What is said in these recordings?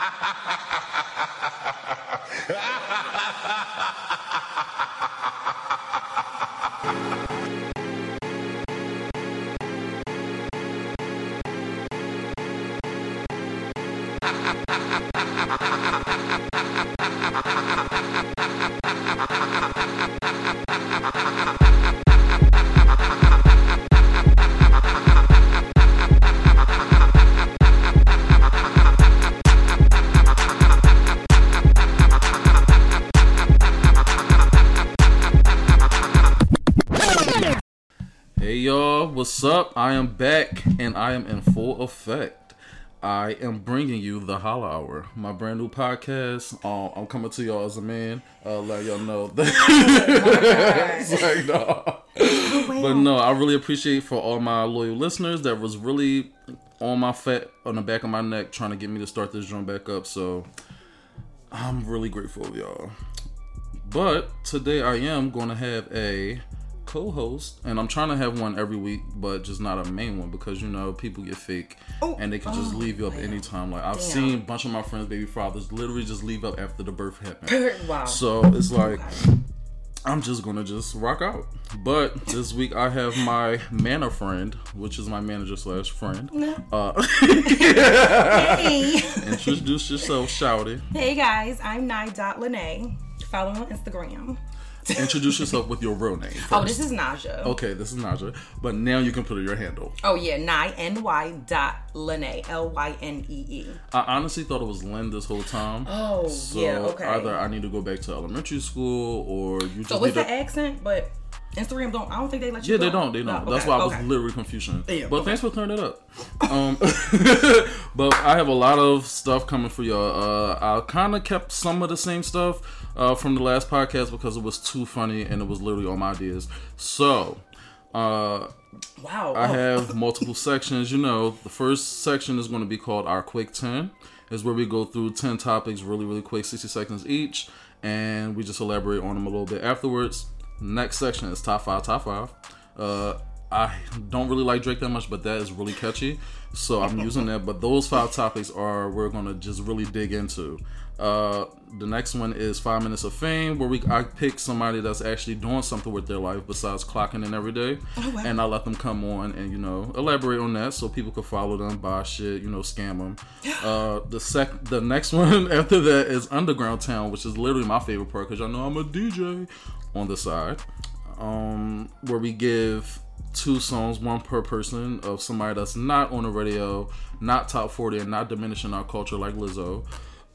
Hey y'all, what's up? I am back and I am in full effect. I am bringing you the Holler Hour, my brand new podcast. Um, I'm coming to y'all as a man. Uh, let y'all know that. Like, no. But no, I really appreciate for all my loyal listeners that was really on my fat on the back of my neck trying to get me to start this drum back up. So I'm really grateful of y'all. But today I am going to have a co-host, and I'm trying to have one every week, but just not a main one because you know people get fake Oh. and they can just Oh, leave you up man. anytime. Like I've Damn. seen a bunch of my friends' baby fathers literally just leave up after the birth happened. wow. So it's like I'm just gonna just rock out. But this week I have my mana friend, which is my manager slash friend. Uh, hey. introduce yourself, shouty. hey guys, I'm Nye.Lene. Follow me on Instagram. Introduce yourself with your real name. Oh, this is Naja. Okay, this is Naja, but now you can put your handle. Oh yeah, Nye N Y dot Lene L Y N E E. I honestly thought it was Lynn this whole time. Oh so yeah, okay. either I need to go back to elementary school or you just so the to. accent? But Instagram don't. I don't think they let you. Yeah, they don't. They don't. No, That's okay, why I was okay. literally confusing. Yeah, but okay. thanks for clearing it up. Um, but I have a lot of stuff coming for y'all. Uh, I kind of kept some of the same stuff uh, from the last podcast because it was too funny and it was literally all my ideas. So. Uh, Wow. I oh. have multiple sections. You know, the first section is going to be called our quick 10. Is where we go through 10 topics really, really quick, 60 seconds each, and we just elaborate on them a little bit afterwards. Next section is top five, top five. Uh, I don't really like Drake that much, but that is really catchy, so I'm using that. But those five topics are we're gonna just really dig into. Uh, the next one is five minutes of fame, where we I pick somebody that's actually doing something with their life besides clocking in every day, wow. and I let them come on and you know elaborate on that so people could follow them, buy shit, you know, scam them. Uh, the sec, the next one after that is Underground Town, which is literally my favorite part because y'all know I'm a DJ on the side, um, where we give two songs, one per person of somebody that's not on the radio, not top forty, and not diminishing our culture like Lizzo.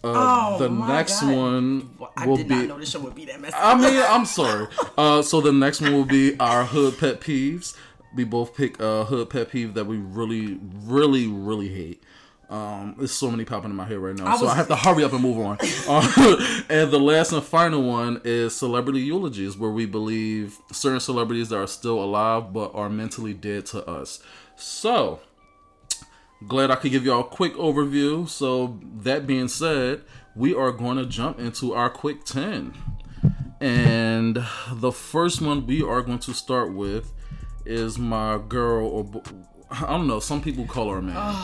Uh, Oh, the next God. one Well, I will did be. not know this show would be that messy. I mean, I'm sorry. Uh, so the next one will be our hood pet peeves. We both pick a hood pet peeve that we really, really, really hate. Um, there's so many popping in my head right now, so was- I have to hurry up and move on. Uh, and the last and final one is celebrity eulogies, where we believe certain celebrities that are still alive but are mentally dead to us. So, glad I could give y'all a quick overview. So, that being said, we are going to jump into our quick 10. And the first one we are going to start with is my girl, or I don't know, some people call her a man,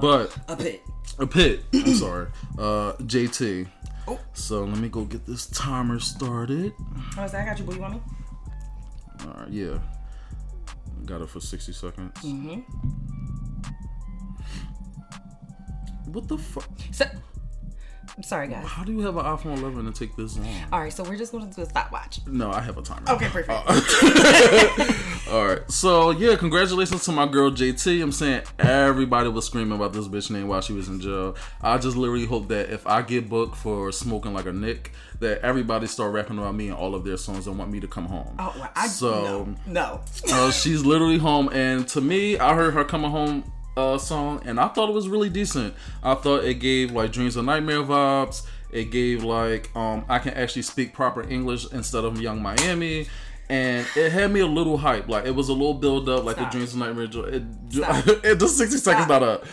but a pit. a pit. I'm sorry, uh, JT. Oh. So let me go get this timer started. Oh, so I got you, boo. You want me? All right, yeah, got it for 60 seconds. Mm-hmm. What the fuck? So, I'm sorry, guys. How do you have an iPhone 11 and take this long? All right, so we're just going to do a stopwatch. No, I have a timer. Okay, perfect. All right. So yeah, congratulations to my girl JT. I'm saying everybody was screaming about this bitch name while she was in jail. I just literally hope that if I get booked for smoking like a nick, that everybody start rapping about me and all of their songs and want me to come home. Oh, well, I So- no, no. Uh, she's literally home, and to me, I heard her coming home uh, song, and I thought it was really decent. I thought it gave like Dreams of Nightmare vibes. It gave like um, I can actually speak proper English instead of Yung Miami. And it had me a little hype, like it was a little build up, like Stop. the Dreams of Nightmare. It, it just sixty seconds Stop. not up.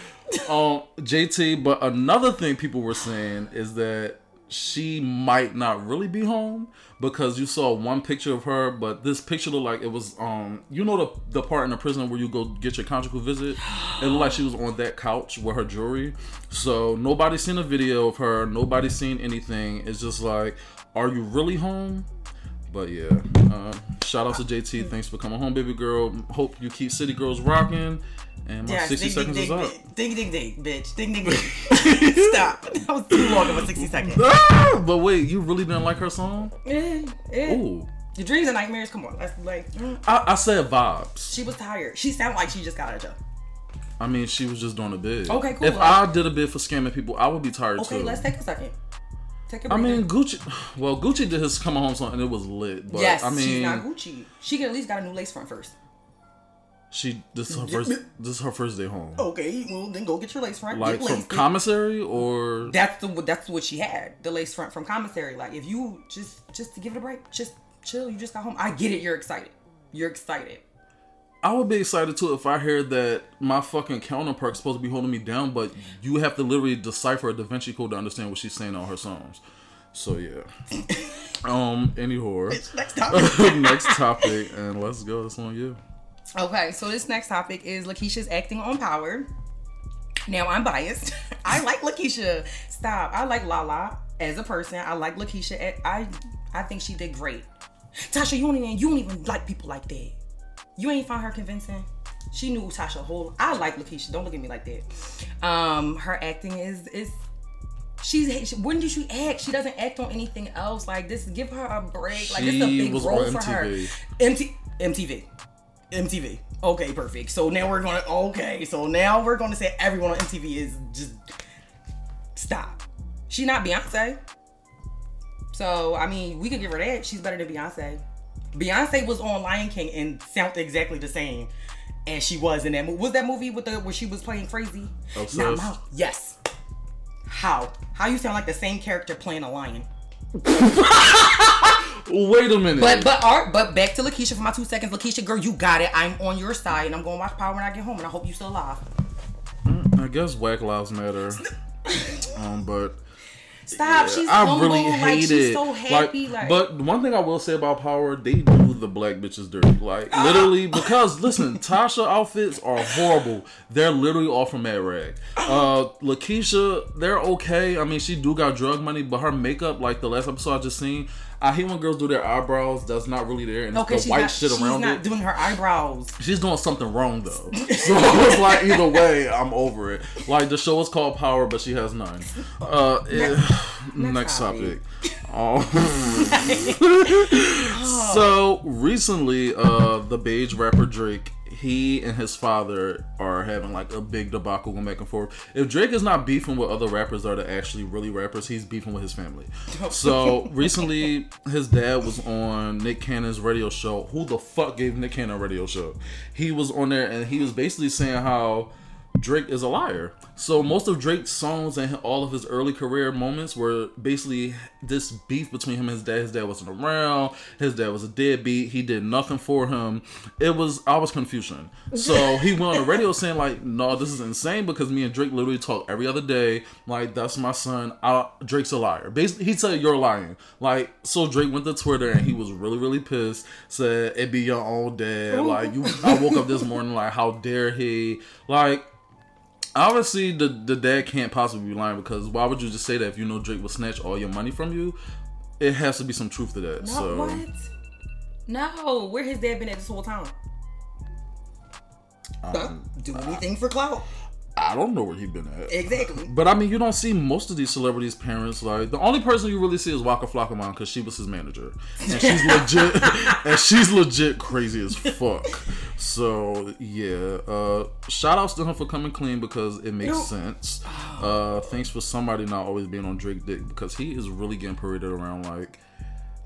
Um, JT, but another thing people were saying is that she might not really be home because you saw one picture of her, but this picture looked like it was um you know the the part in the prison where you go get your conjugal visit? It looked like she was on that couch with her jewelry. So nobody's seen a video of her, nobody's seen anything. It's just like, are you really home? But yeah, uh, shout out to JT. Thanks for coming home, baby girl. Hope you keep City Girls rocking. And my Yeah, 60 ding, seconds ding, is ding, up. ding, ding, ding, bitch. Ding, ding, ding. Stop. That was too long of a 60 seconds. Ah, but wait, you really didn't like her song? Eh, eh. Ooh. Your dreams and nightmares, come on. That's like, mm. I, I said vibes. she was tired. She sounded like she just got out of jail. I mean, she was just doing a bid. Okay, cool. If I did a bid for scamming people, I would be tired Okay, too. let's take a second. Take a I mean, Gucci. Well, Gucci did his coming home song and it was lit. But yes, I mean, she's not Gucci. She could at least got a new lace front first. She this is her first. This is her first day home. Okay, well then go get your lace front. like from commissary or that's the that's what she had. The lace front from commissary. Like if you just just to give it a break, just chill. You just got home. I get it. You're excited. You're excited. I would be excited too if I heard that my fucking counterpart's supposed to be holding me down, but you have to literally decipher a Da Vinci Code to understand what she's saying on her songs. So yeah. um. Any. Next topic. Next topic, and let's go. This on you. Okay, so this next topic is Lakeisha's acting on Power. Now I'm biased. I like Lakeisha. Stop. I like Lala as a person. I like Lakeisha. I I think she did great. Tasha, you don't even you don't even like people like that. You ain't find her convincing. She knew Tasha whole. I like Lakeisha. Don't look at me like that. Um, her acting is is she's she, when did she act? She doesn't act on anything else. Like this, give her a break. Like this is a big role for her. MT, MTV. MTV. Okay, perfect. So now we're gonna okay. So now we're gonna say everyone on MTV is just stop. She not Beyonce. So I mean, we could give her that. She's better than Beyonce. Beyonce was on Lion King and sounded exactly the same as she was in that movie. Was that movie with the where she was playing crazy? Obsessed. Not Mouth. Yes. How? How you sound like the same character playing a lion? Wait a minute. But but art but back to Lakeisha for my two seconds. Lakeisha, girl, you got it. I'm on your side, and I'm gonna watch Power when I get home, and I hope you still alive. I guess Black Lives Matter. um, but Stop. she's I humble. really like hate she's it. so happy. Like, but one thing I will say about Power, they do the black bitches dirty. Like literally, because listen, Tasha outfits are horrible. They're literally all from Mad Rag. Uh, Lakeisha, they're okay. I mean, she do got drug money, but her makeup, like the last episode I just seen, I hate when girls do their eyebrows. That's not really there, and okay, it's the white not, shit she's around not it. doing her eyebrows. She's doing something wrong though. So it's like either way, I'm over it. Like the show is called Power, but she has none. Uh, eh, next topic. topic. Um, so recently, uh, the beige rapper Drake, he and his father are having like a big debacle going back and forth. If Drake is not beefing with other rappers that are actually really rappers, he's beefing with his family. So recently, his dad was on Nick Cannon's radio show. Who the fuck gave Nick Cannon a radio show? He was on there and he was basically saying how Drake is a liar. So most of Drake's songs and all of his early career moments were basically this beef between him and his dad. His dad wasn't around. His dad was a deadbeat. He did nothing for him. It was I was confusion. So he went on the radio saying like, "No, this is insane because me and Drake literally talk every other day. Like that's my son. I, Drake's a liar. Basically, he said you're lying. Like so, Drake went to Twitter and he was really really pissed. Said it'd be your own dad. Like you, I woke up this morning like, how dare he? Like obviously the the dad can't possibly be lying because why would you just say that if you know Drake will snatch all your money from you? It has to be some truth to that. No, so what? No, where has dad been at this whole time? um, Do anything for clout. I don't know where he been at. Exactly. But I mean, you don't see most of these celebrities' parents. Like the only person you really see is Waka Flocka Mom because she was his manager, and she's legit, and she's legit crazy as fuck. So yeah, uh, shout outs to him for coming clean because it makes No. sense. Uh, thanks for somebody not always being on Drake dick because he is really getting paraded around like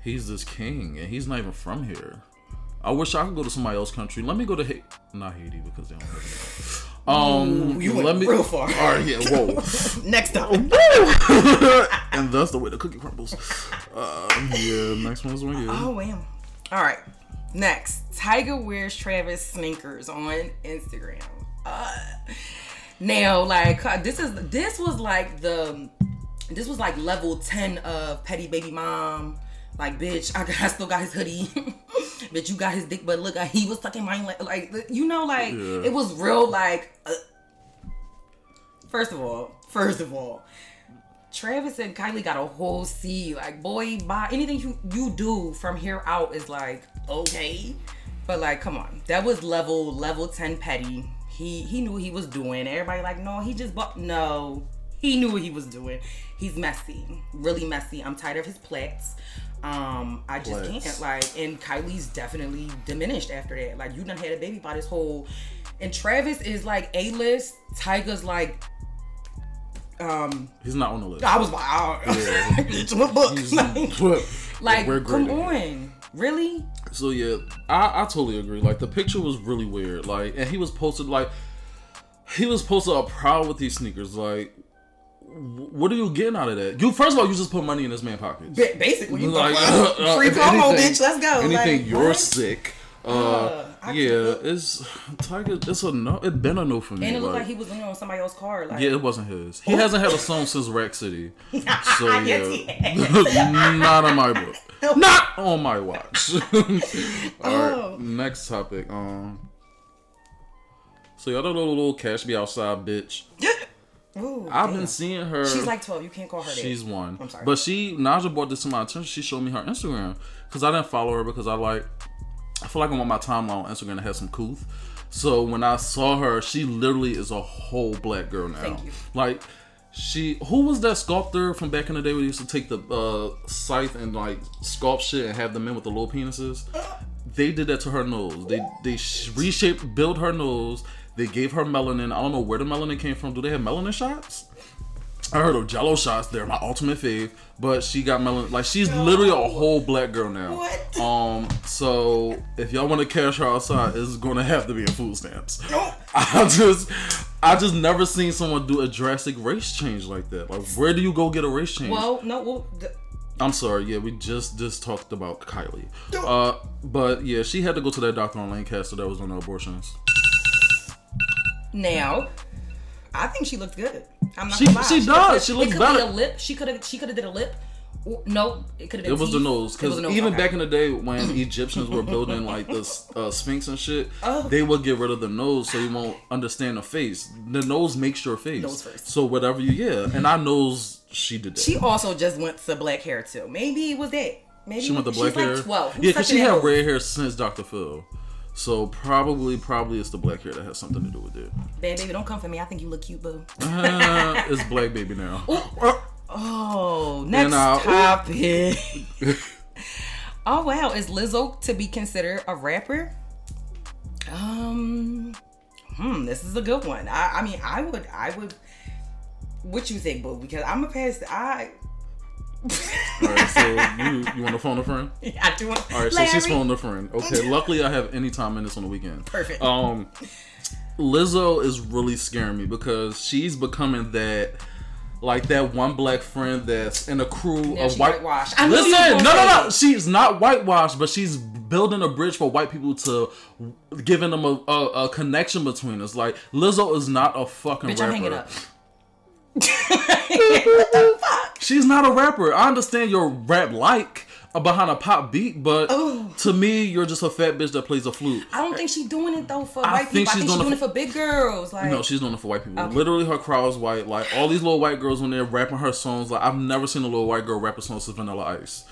he's this king and he's not even from here. I wish I could go to somebody else's country. Let me go to Haiti, not Haiti because they don't have Um, you went let me real far. All right, yeah, whoa. Next up. and that's the way the cookie crumbles. Um, yeah, next one's one. you. Oh wow. All right. Next, Tyga wears Travis sneakers on Instagram. Uh, now, like uh, this is this was like the this was like level 10 of petty baby mom. Like, bitch, I, got, I still got his hoodie. bitch, you got his dick, but look, he was sucking mine. Like, like you know, like, Yeah. it was real, like, uh, first of all, first of all, Travis and Kylie got a whole C. Like, boy, bye. Anything you, you do from here out is like, okay. But like, come on. That was level, level 10 petty. He he knew what he was doing. Everybody like, no, he just bought no. He knew what he was doing. He's messy. Really messy. I'm tired of his plats. Um, I just Plats. can't like and Kylie's definitely diminished after that. Like you done had a baby by this whole and Travis is like A list. Tyga's like um He's not on the list. I was like, Yeah. book? Like, like, we're come on, really? So yeah, I, I totally agree. Like the picture was really weird. Like, and he was posted like he was posted up proud with these sneakers. Like, what are you getting out of that? You first of all, you just put money in this man's pocket. Ba- Basically, you Like, like, uh, free if promo, anything- bitch. Let's go. Anything, Like, you're what? sick. Uh, Uh, yeah, it's Tyga. It's a no. It been a no for me. And it looked like, like he was leaning on somebody else's car. Like, yeah, it wasn't his. He hasn't had a song since Rack City. So yeah, not on my book. Not on my watch. All right, Oh. next topic. Um, so y'all don't know the little cash me outside bitch. Ooh, I've damn. been seeing her. She's like 12. You can't call her that. She's one. I'm sorry. But she Naja brought this to my attention. She showed me her Instagram because I didn't follow her because I like I feel like I want my timeline on Instagram to have some couth. So when I saw her, she literally is a whole black girl now. Thank you. Like she who was that sculptor from back in the day where they used to take the uh scythe and like sculpt shit and have the men with the little penises? They did that to her nose. They they sh- reshaped, built her nose. They gave her melanin. I don't know where the melanin came from. Do they have melanin shots? I heard of Jello shots. They're my ultimate fave, but she got melon. Like she's literally a whole black girl now. What? Um. So if y'all want to cash her outside, it's gonna have to be in food stamps. No. I just, I just never seen someone do a drastic race change like that. Like, where do you go get a race change? Well, no, well, th- I'm sorry. Yeah, we just just talked about Kylie. Uh, but yeah, she had to go to that doctor on Lancaster that was on the abortions. Now, I think she looked good. I'm not She- gonna lie. she could've does. She looks better. been A lip. She could have. She could have did a lip. No, it could have been. It was the nose because was the nose, even okay. back in the day when Egyptians were building like the uh, Sphinx and shit, Oh. they would get rid of the nose so you won't understand the face. The nose makes your face. Nose first. So whatever you yeah, and I knows she did that. She also just went to black hair too. Maybe it was that. Maybe She went to she's black hair. Like Twelve. Who's yeah, because she had red hair since Dr. Phil. So probably, probably it's the black hair that has something to do with it. Bad baby, don't come for me. I think you look cute, boo. Uh, it's black baby now. Oh, next topic. oh wow, is Lizzo to be considered a rapper? Um, hmm, this is a good one. I, I mean, I would, I would. What you think, boo? Because I'm a pass. I. All right, so you you want to phone a friend? Yeah, I do want. All right, so she's phoning a friend. Okay, luckily I have any time in this on the weekend. Perfect. Um, Lizzo is really scaring me because she's becoming that, like that one black friend that's in a crew Yeah, of white. whitewashed. I knew you was Listen, no, no, no. She's not whitewashed, but she's building a bridge for white people to giving them a, a, a connection between us. Like Lizzo is not a fucking Bitch, rapper. I'm hanging up. what the fuck? She's not a rapper. I understand your rap like uh, behind a pop beat, but Ooh. to me, you're just a fat bitch that plays a flute. I don't think she's doing it though for I white think people. I she's think she's doing doing it it for big girls. Like, No, she's doing it for white people. Okay. Literally, her crowd is white. Like all these little white girls when they're rapping her songs. Like I've never seen a little white girl rap a song since Vanilla Ice.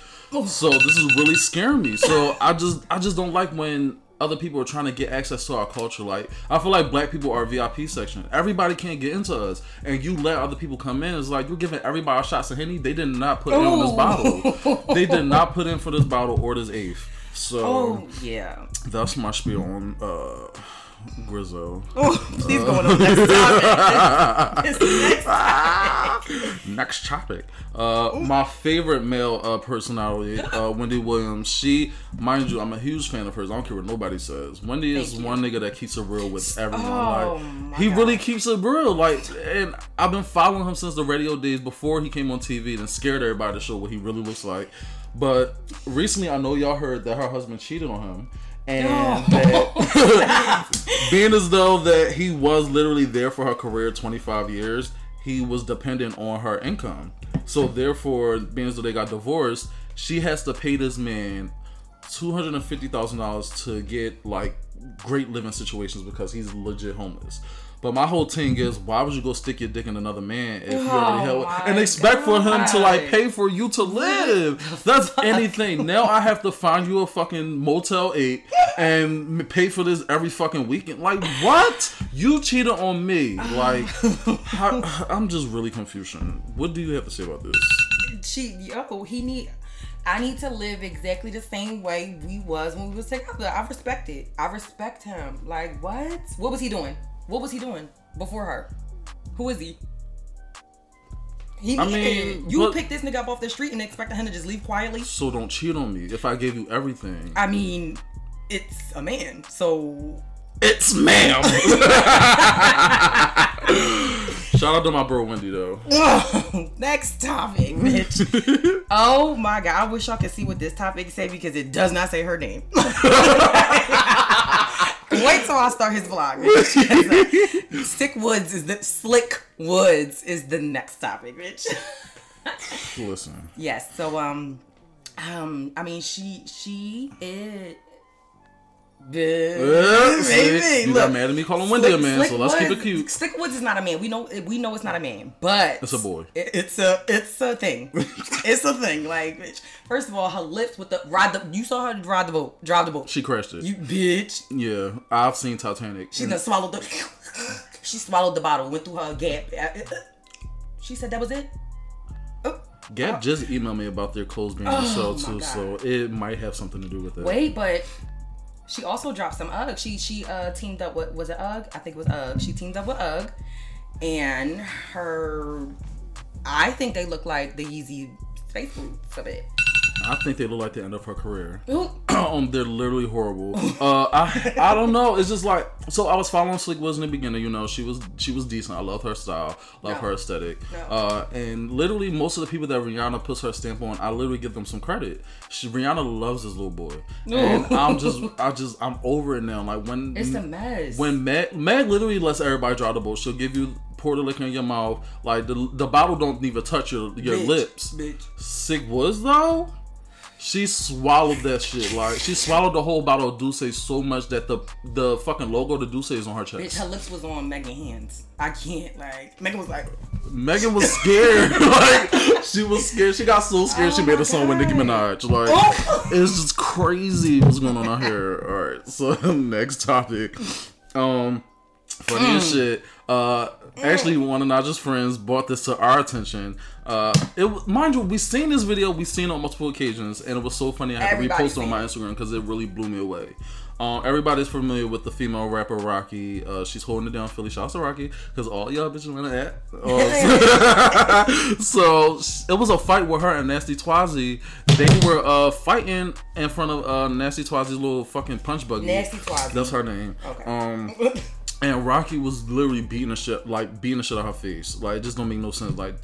So this is really scaring me. So I just, I just don't like when other people are trying to get access to our culture. Like I feel like black people are a VIP section. Everybody can't get into us, and you let other people come in. It's like you're giving everybody shots of henny. They did not put in on this bottle. They did not put in for this bottle or this eighth. So oh yeah. that's my spiel on uh, Grizzo. Oh, please go on to the next topic. This next Next topic. Uh, my favorite male uh, personality, uh, Wendy Williams. She, mind you, I'm a huge fan of hers. I don't care what nobody says. Wendy is you. one nigga that keeps it real with everyone. Oh, like he God. really keeps it real. Like, and I've been following him since the radio days before he came on TV and scared everybody to show what he really looks like. But recently, I know y'all heard that her husband cheated on him. And oh. that being as though that he was literally there for her career 25 years he was dependent on her income So therefore, being as though they got divorced, she has to pay this man two hundred and fifty thousand dollars to get like great living situations because he's legit homeless. But my whole thing is, why would you go stick your dick in another man if you already Oh have and expect for him to like pay for you to live? That's anything. Now I have to find you a fucking Motel Eight and pay for this every fucking weekend. Like what? You cheated on me. Like how, I'm just really confused. What do you have to say about this? she yo he need I need to live exactly the same way we was when we was together. I respect it. I respect him. Like what? What was he doing? What was he doing before her? Who is he? He, I mean, you but- picked this nigga up off the street and expected him to just leave quietly. So don't cheat on me if I gave you everything. I mean, it's a man, so It's ma'am. Shout out to my bro Wendy though. next topic, bitch. oh my god, I wish y'all could see what this topic say because it does not say her name. Wait till I start his vlog. Stick Woods is the Slick Woods is the next topic, bitch. Listen, yes, so um, um, I mean she she is. Yeah, see, you look. got mad at me calling Wendy a man, so let's keep it cute. Slick Woods is not a man. We know we know it's not a man, but It's a boy. it- it's a it's a thing. it's a thing. Like, bitch. First of all, her lips with the ride the you saw her drive the boat, drive the boat. She crashed it. you bitch. yeah, I've seen Titanic. She done swallowed the. She swallowed the bottle, went through her gap. She said that was it. Oh, Gap just emailed me about their clothes being on oh sale too, so it might have something to do with it. wait, but she also dropped some UGG. She she uh teamed up with was it UGG? I think it was UGG. She teamed up with UGG, and her. I think they look like the Yeezy space boots of it. I think they look like the end of her career. Um, they're literally horrible. Uh, I I don't know. It's just like so. I was following Slick Woods in the beginning. You know, she was she was decent. I love her style, love No. her aesthetic. No. Uh, and literally most of the people that Rihanna puts her stamp on, I literally give them some credit. She, Rihanna loves this little boy, and I'm just I just I'm over it now. Like when It's a mess. when Meg Meg literally lets everybody draw the boat. She'll give you pour the liquor in your mouth. Like the the bottle don't even touch your your Bitch, lips. bitch. Sick Woods though, she swallowed that shit. Like she swallowed the whole bottle of D'ussé so much that the the fucking logo of the D'ussé is on her chest. Bitch, her lips was on Megan hands. I can't like Megan was like, Megan was scared. like she was scared. She got so scared she Oh made a song with Nicki Minaj. Like Oh. it's just crazy what's going on out here. All right, so next topic. Um, funny Mm. shit. Uh, actually, one of Naja's friends brought this to our attention. Uh, it mind you, we've seen this video, we've seen it on multiple occasions, and it was so funny. I had to repost it on my. Instagram because it really blew me away. Um, everybody's familiar with the female rapper Rocky. Uh, she's holding it down Philly. Shout out to Rocky because all y'all bitches want to act. Uh, so it was a fight with her and Nasty Twazi. They were uh, fighting in front of uh, Nasty Twazi's little fucking punch buggy. Nasty Twazi. That's her name. Okay. Um, and Rocky was literally beating the shit, like beating the shit out of her face. Like, it just don't make no sense. Like,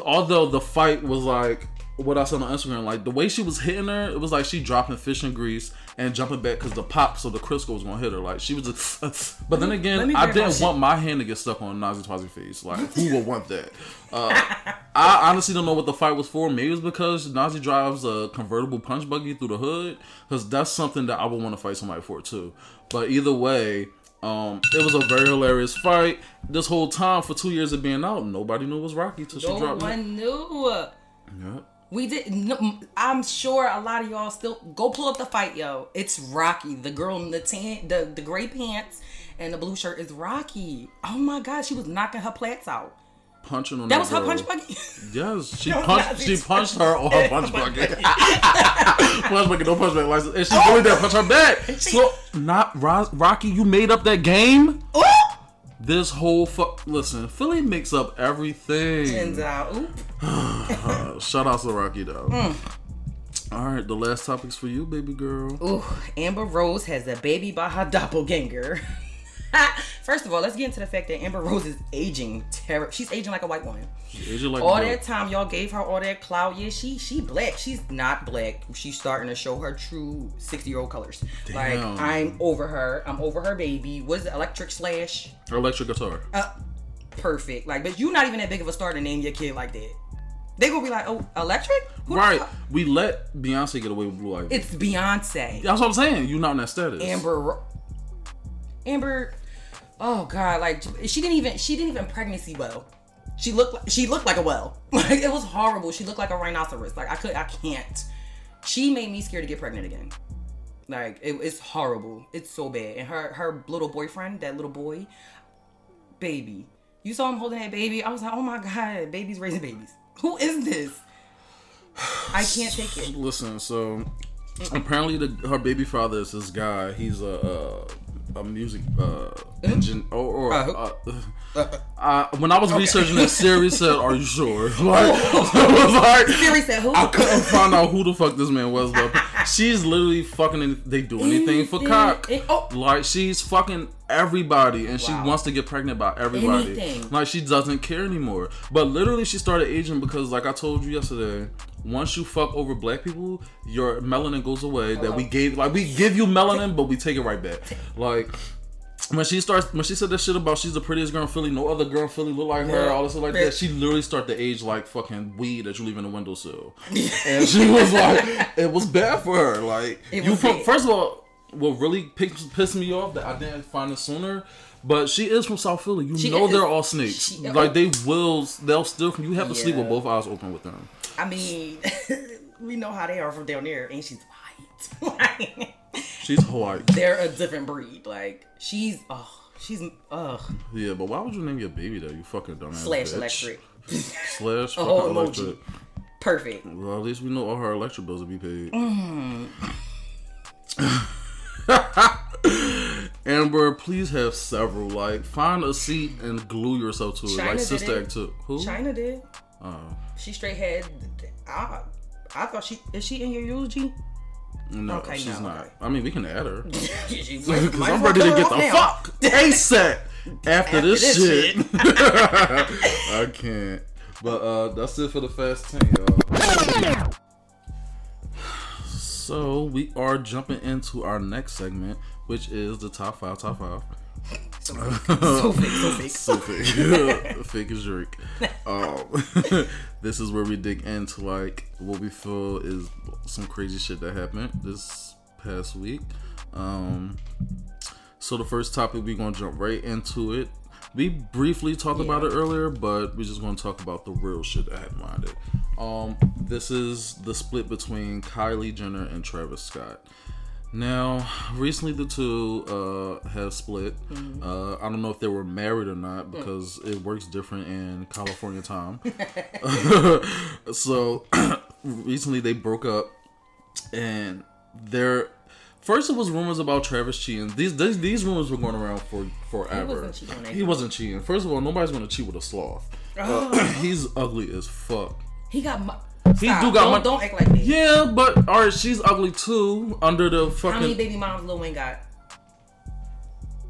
although the fight was like what I saw on Instagram, like the way she was hitting her, it was like she dropping fish and grease and jumping back because the pop, so the Crisco was gonna hit her. Like she was just. but then again, I didn't shit. want my hand to get stuck on Nazi Twazi's face. Like, who would want that? Uh, I honestly don't know what the fight was for. Maybe it's because Nazi drives a convertible punch buggy through the hood, because that's something that I would want to fight somebody for too. But either way, um, it was a very hilarious fight. This whole time for two years of being out, nobody knew it was Rocky till she no dropped. it. one knew. Yep. We did. No, I'm sure a lot of y'all still go pull up the fight, yo. It's Rocky. The girl in the tan, the the gray pants and the blue shirt is Rocky. Oh my god, she was knocking her plants out. Punching on That was her punch buggy. Yes, she punched. She punched her on her punch buggy. punch bucket, no punch buggy license, and she really did punch her back. So not Ro- Rocky, you made up that game. Ooh! This whole fuck. Listen, Philly makes up everything. And uh. Shout out to Rocky though. Hmm. All right, the last topic's for you, baby girl. Ooh, Amber Rose has a baby by her doppelganger. First of all, let's get into the fact that Amber Rose is aging terrible. She's aging like a white woman. Agent like all that time y'all gave her all that clout, yeah, she she black. She's not black. She's starting to show her true sixty year old colors. Like I'm over her. I'm over her baby. Was it electric slash? Her electric guitar. Uh, perfect. Like, but you're not even that big of a star to name your kid like that. They gonna be like, oh, electric? Who Right. We let Beyonce get away with Blue Ivy. It's Beyonce. That's what I'm saying. You're not in that status. Amber. Amber. Oh God! Like she didn't even she didn't even pregnancy well. She looked like, she looked like a well. Like it was horrible. She looked like a rhinoceros. Like I could I can't. She made me scared to get pregnant again. Like it, it's horrible. It's so bad. And her her little boyfriend, that little boy, baby. You saw him holding that baby. I was like, oh my god, baby's raising babies. Who is this? I can't take it. Listen, so apparently the her baby father is this guy. He's a a, a music uh engine or, or Uh, uh, uh, when I was researching this, Siri said, "Are you sure?" Like, I was like, Siri said who? I couldn't find out who the fuck this man was, but she's literally fucking. They do anything for cock. oh. Like she's fucking everybody, and she wants to get pregnant by everybody. Anything. Like she doesn't care anymore. But literally, she started aging because, like I told you yesterday, once you fuck over black people, your melanin goes away. That we gave, like we give you melanin, but we take it right back. Like. When she starts, when she said that shit about she's the prettiest girl in Philly, no other girl in Philly look like her, Yeah. all this shit like that. She literally started to age like fucking weed that you leave in the windowsill, and she was like, it was bad for her. Like It you, first of all, what really pissed, pissed me off that I didn't find it sooner. But she is from South Philly. You She know is. they're all snakes. She- like they will, they'll still. You have to sleep with both eyes open with them. I mean, we know how they are from down there, and she's white. She's white. They're a different breed. Like she's, oh, she's, ugh, Yeah, but why would you name your baby though? You fucking dumbass. slash bitch. electric, Slash fucking whole electric. perfect. Well, at least we know all her electric bills will be paid. Mm. Amber, please have several. Like, find a seat and glue yourself to it. China like Sister. Act took. Who? China did. Oh. She straight had. I, I thought she is she in your eulogy? No, Okay, she's no, not. okay. I mean, we can add her. Because might- might as I'm ready to get the off fuck now. ASAP after, After this, this shit. shit. I can't. But uh that's it for the fast 10, y'all. So we are jumping into our next segment, which is the top five, top five. So fake, so fake, so fake. So fake. fake as Drake. Um, this is where we dig into like what we feel is some crazy shit that happened this past week. Um, so the first topic we're gonna jump right into it. We briefly talked about it earlier, but we're just gonna talk about the real shit that had minded. Um, this is the split between Kylie Jenner and Travis Scott. Now, recently the two uh, have split. Uh, I don't know if they were married or not because it works different in California time. so, recently they broke up, and they're first it was rumors about Travis cheating. These these, these rumors were going around for forever. wasn't cheating He wasn't cheating. First of all, nobody's going to cheat with a sloth. Oh. Uh, he's ugly as fuck. He got. Mo- He Stop. do got don't, don't act like that. Yeah, but all right, she's ugly too. Under the fucking. How many baby moms Lil Wayne got?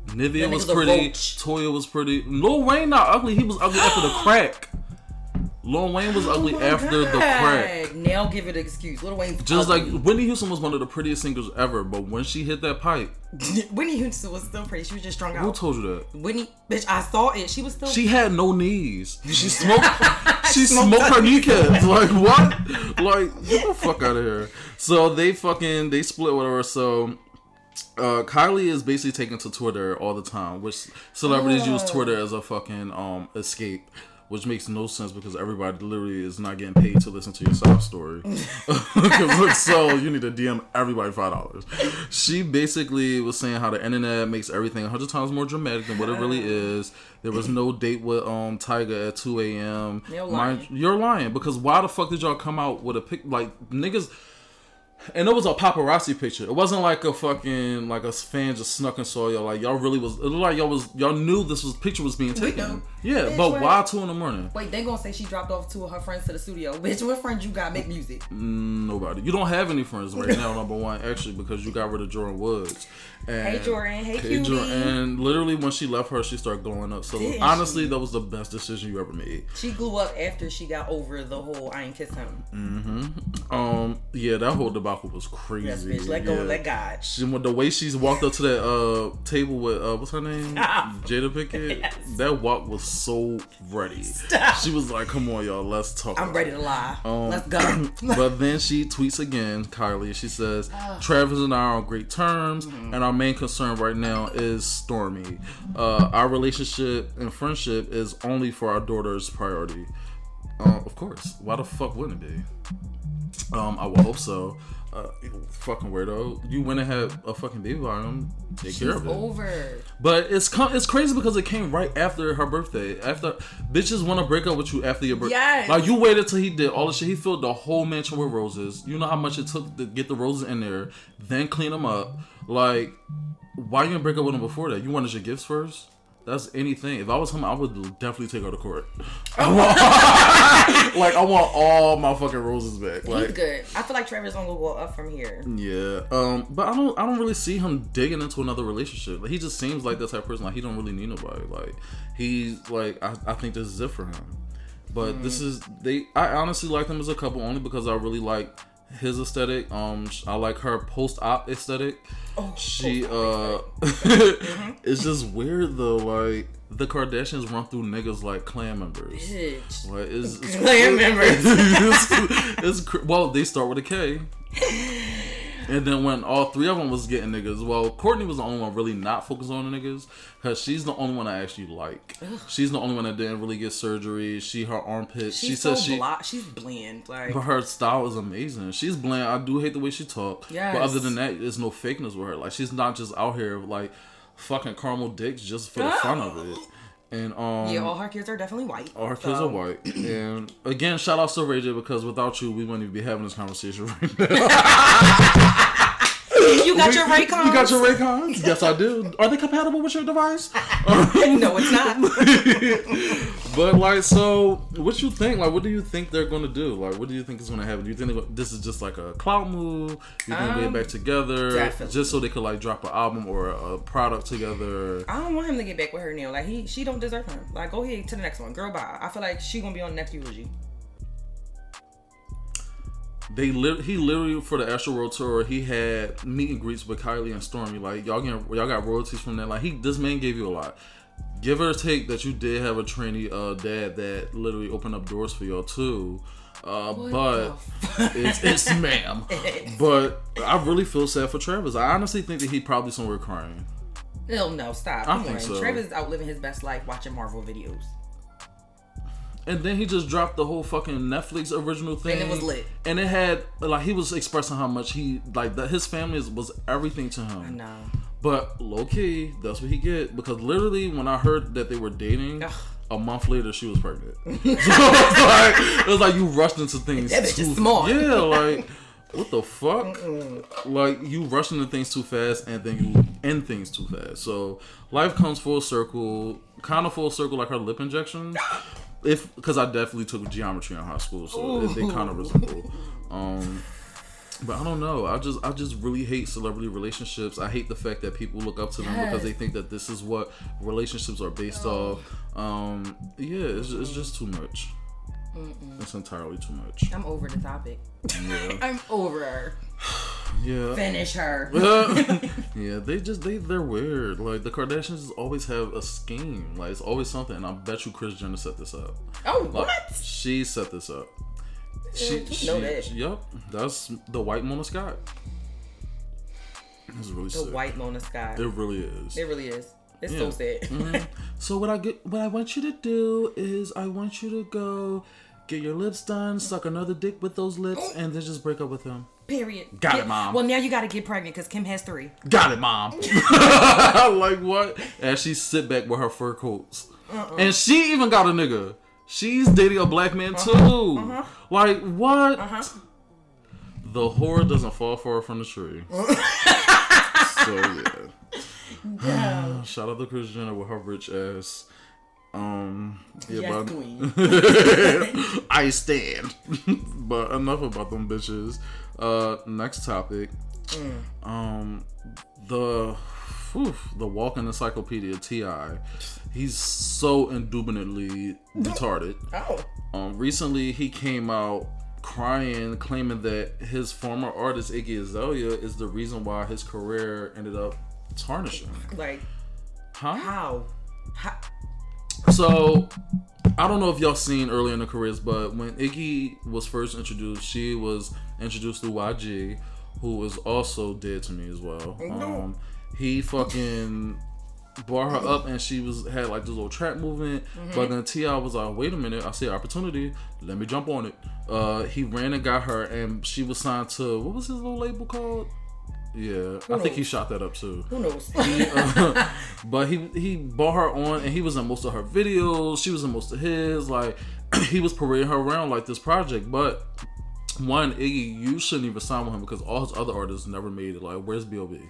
Nivea was pretty. Toya was pretty. Lil Wayne not ugly. He was ugly after the crack. Lil Wayne was ugly Oh after the crack. Now give it an excuse. Lil Wayne's Just ugly. like Whitney Houston was one of the prettiest singers ever, but when she hit that pipe, Whitney Houston was still pretty. She was just strung who out. told you that? Whitney, bitch, I saw it. She was still. She had no knees. She smoked. she Smoked smoked her kneecaps. Like what? Like get the fuck out of here. So they fucking they split whatever. So uh, Kylie is basically taken to Twitter all the time, which celebrities use Twitter as a fucking um escape. Which makes no sense because everybody literally is not getting paid to listen to your sob story. so you need to DM everybody five dollars. She basically was saying how the internet makes everything a hundred times more dramatic than what it really is. There was no date with um Tyga at two a.m. You're lying. you're lying because why the fuck did y'all come out with a pic like niggas? And it was a paparazzi picture. It wasn't like a fucking like a fan just snuck and saw y'all. Like y'all really was. It looked like y'all was y'all knew this was picture was being taken. Yeah, Bitch, but why two in the morning? Wait, they gonna say she dropped off two of her friends to the studio. Bitch, what friends you got make music? Nobody. You don't have any friends right now. Number one, actually, because you got rid of Jordan Woods. And, Hey, Jordan. Hey, cutie. And literally, when she left her, she started glowing up. So Didn't honestly, she? that was the best decision you ever made. She grew up after she got over the whole I ain't kiss him. Mm-hmm. Um, yeah, that whole debacle was crazy. Yes, bitch. Let go Yeah. and let God. She, the way she's walked up to that uh, table with uh, what's her name, Jada Pickett. Yes. That walk was so ready. Stop. She was like, "Come on, y'all, let's talk." I'm ready to lie. Um, Let's go. but then she tweets again, Kylie. She says, Travis and I are on great terms, Mm-hmm. and our main concern right now is Stormi. Uh, our relationship and friendship is only for our daughter's priority. Uh, of course. Why the fuck wouldn't it be? Um, I will hope so. Uh, fucking weirdo. You went and had a fucking baby by him. Take care of it. over. But it's com- it's crazy because it came right after her birthday. After bitches want to break up with you after your birthday. Yes. Like you waited till he did all the shit. He filled the whole mansion with roses. You know how much it took to get the roses in there, then clean them up. Like, why you didn't break up with him before that? You wanted your gifts first. That's anything. If I was him, I would definitely take her to court. I want- like I want all my fucking roses back. He's Like good. I feel like Trevor's gonna go up from here. yeah, um, but I don't, I don't really see him digging into another relationship. Like he just seems like that type of person. Like he don't really need nobody. Like he's like, I, I think this is it for him. But this is they. I honestly like them as a couple only because I really like his aesthetic. Um, I like her post op aesthetic. Oh, She uh, it's just weird though. Like the Kardashians run through niggas like clan members. Bitch. Like it's, it's Clan members. it's, it's well, they start with a K. And then when all three of them was getting niggas, well, Kourtney was the only one really not focused on the niggas because she's the only one I actually like. She's the only one that didn't really get surgery. She her armpits. She's she so says she. blo- She's bland. Like But her style is amazing. She's bland. I do hate the way she talk. Yes. But other than that, there's no fakeness with her. Like she's not just out here like fucking caramel dicks just for the fun of it. And um, yeah, all her kids are definitely white. our kids so- are white. And again, shout out to Ray J because without you, we wouldn't even be having this conversation right now. You got your Raycons. You got your Raycons? yes, I do. Are they compatible with your device? no, it's not. but like, so what you think? Like, what do you think they're gonna do? Like, what do you think is gonna happen? Do you think gonna- this is just like a clout move? You think Um, get back together definitely. just so they could like drop an album or a product together? I don't want him to get back with her now. Like he, she don't deserve him. Like go ahead to the next one, girl. Bye. I feel like she gonna be on the next eulogy. They lit he literally for the Astro World tour he had meet and greets with Kylie and Stormy. Like y'all getting y'all got royalties from that. Like he this man gave you a lot. Give or take that you did have a trainee uh, dad that literally opened up doors for y'all too. Uh, but it's, it's ma'am. But I really feel sad for Travis. I honestly think that he probably somewhere crying. Hell no, stop. I Come think on. so. Travis is outliving his best life watching Marvel videos. And then he just dropped the whole fucking Netflix original thing, And it was lit. And it had like he was expressing how much he like that his family is, was everything to him. No. But low key, that's what he get because literally when I heard that they were dating, Ugh. a month later she was pregnant. so it was like it was like you rushed into things. That bitch too is smart. Yeah, like what the fuck? Like you rush into things too fast and then you end things too fast. So life comes full circle, kind of full circle like her lip injection. If because I definitely took geometry in high school, so it, they kind of resemble. Um, but I don't know. I just I just really hate celebrity relationships. I hate the fact that people look up to them because they think that this is what relationships are based off. Um, yeah, it's, it's just too much. It's entirely too much. I'm over the topic. Yeah, I'm over her. yeah. Finish her. yeah, they just they they're weird. Like the Kardashians always have a scheme. Like it's always something. And I bet you Kris Jenner set this up. Oh, Like, what? She set this up. She, you she, know that. Yep, that's the white Mona Scott. It's really The sick. white Mona Scott. It really is. It really is. It's Yeah. so sad. Mhm. So what I get, what I want you to do is I want you to go get your lips done, suck another dick with those lips, and then just break up with him. Period. Got it, Mom. Well, now you got to get pregnant because Kim has three. Got it, mom. like what? As she sit back with her fur coats, Uh-uh. and she even got a nigga. She's dating a black man too. Uh-huh. Like what? The whore doesn't fall far from the tree. so yeah. Shout out to Kris Jenner with her rich ass. Um, yeah, Yes, but queen. I stand. but enough about them bitches. Uh, next topic. Um, the whew, the walking encyclopedia Ti. He's so indubitably retarded. Oh. Um, recently he came out crying, claiming that his former artist Iggy Azalea is the reason why his career ended up tarnishing. Like Huh? how? How? So I don't know if y'all seen early in the careers, but when Iggy was first introduced, she was introduced to YG, who is also dead to me as well. Um, he fucking brought her up, and she was had like this little trap movement. But then T.I. was like, "Wait a minute, I see opportunity. Let me jump on it." Uh, he ran and got her, and she was signed to what was his little label called? Yeah, I think he shot that up too. Who knows? He, uh, but he he brought her on and he was in most of her videos. She was in most of his. Like he was parading her around like this project. But one Iggy, you shouldn't even sign with him because all his other artists never made it. Like where's B.O.B.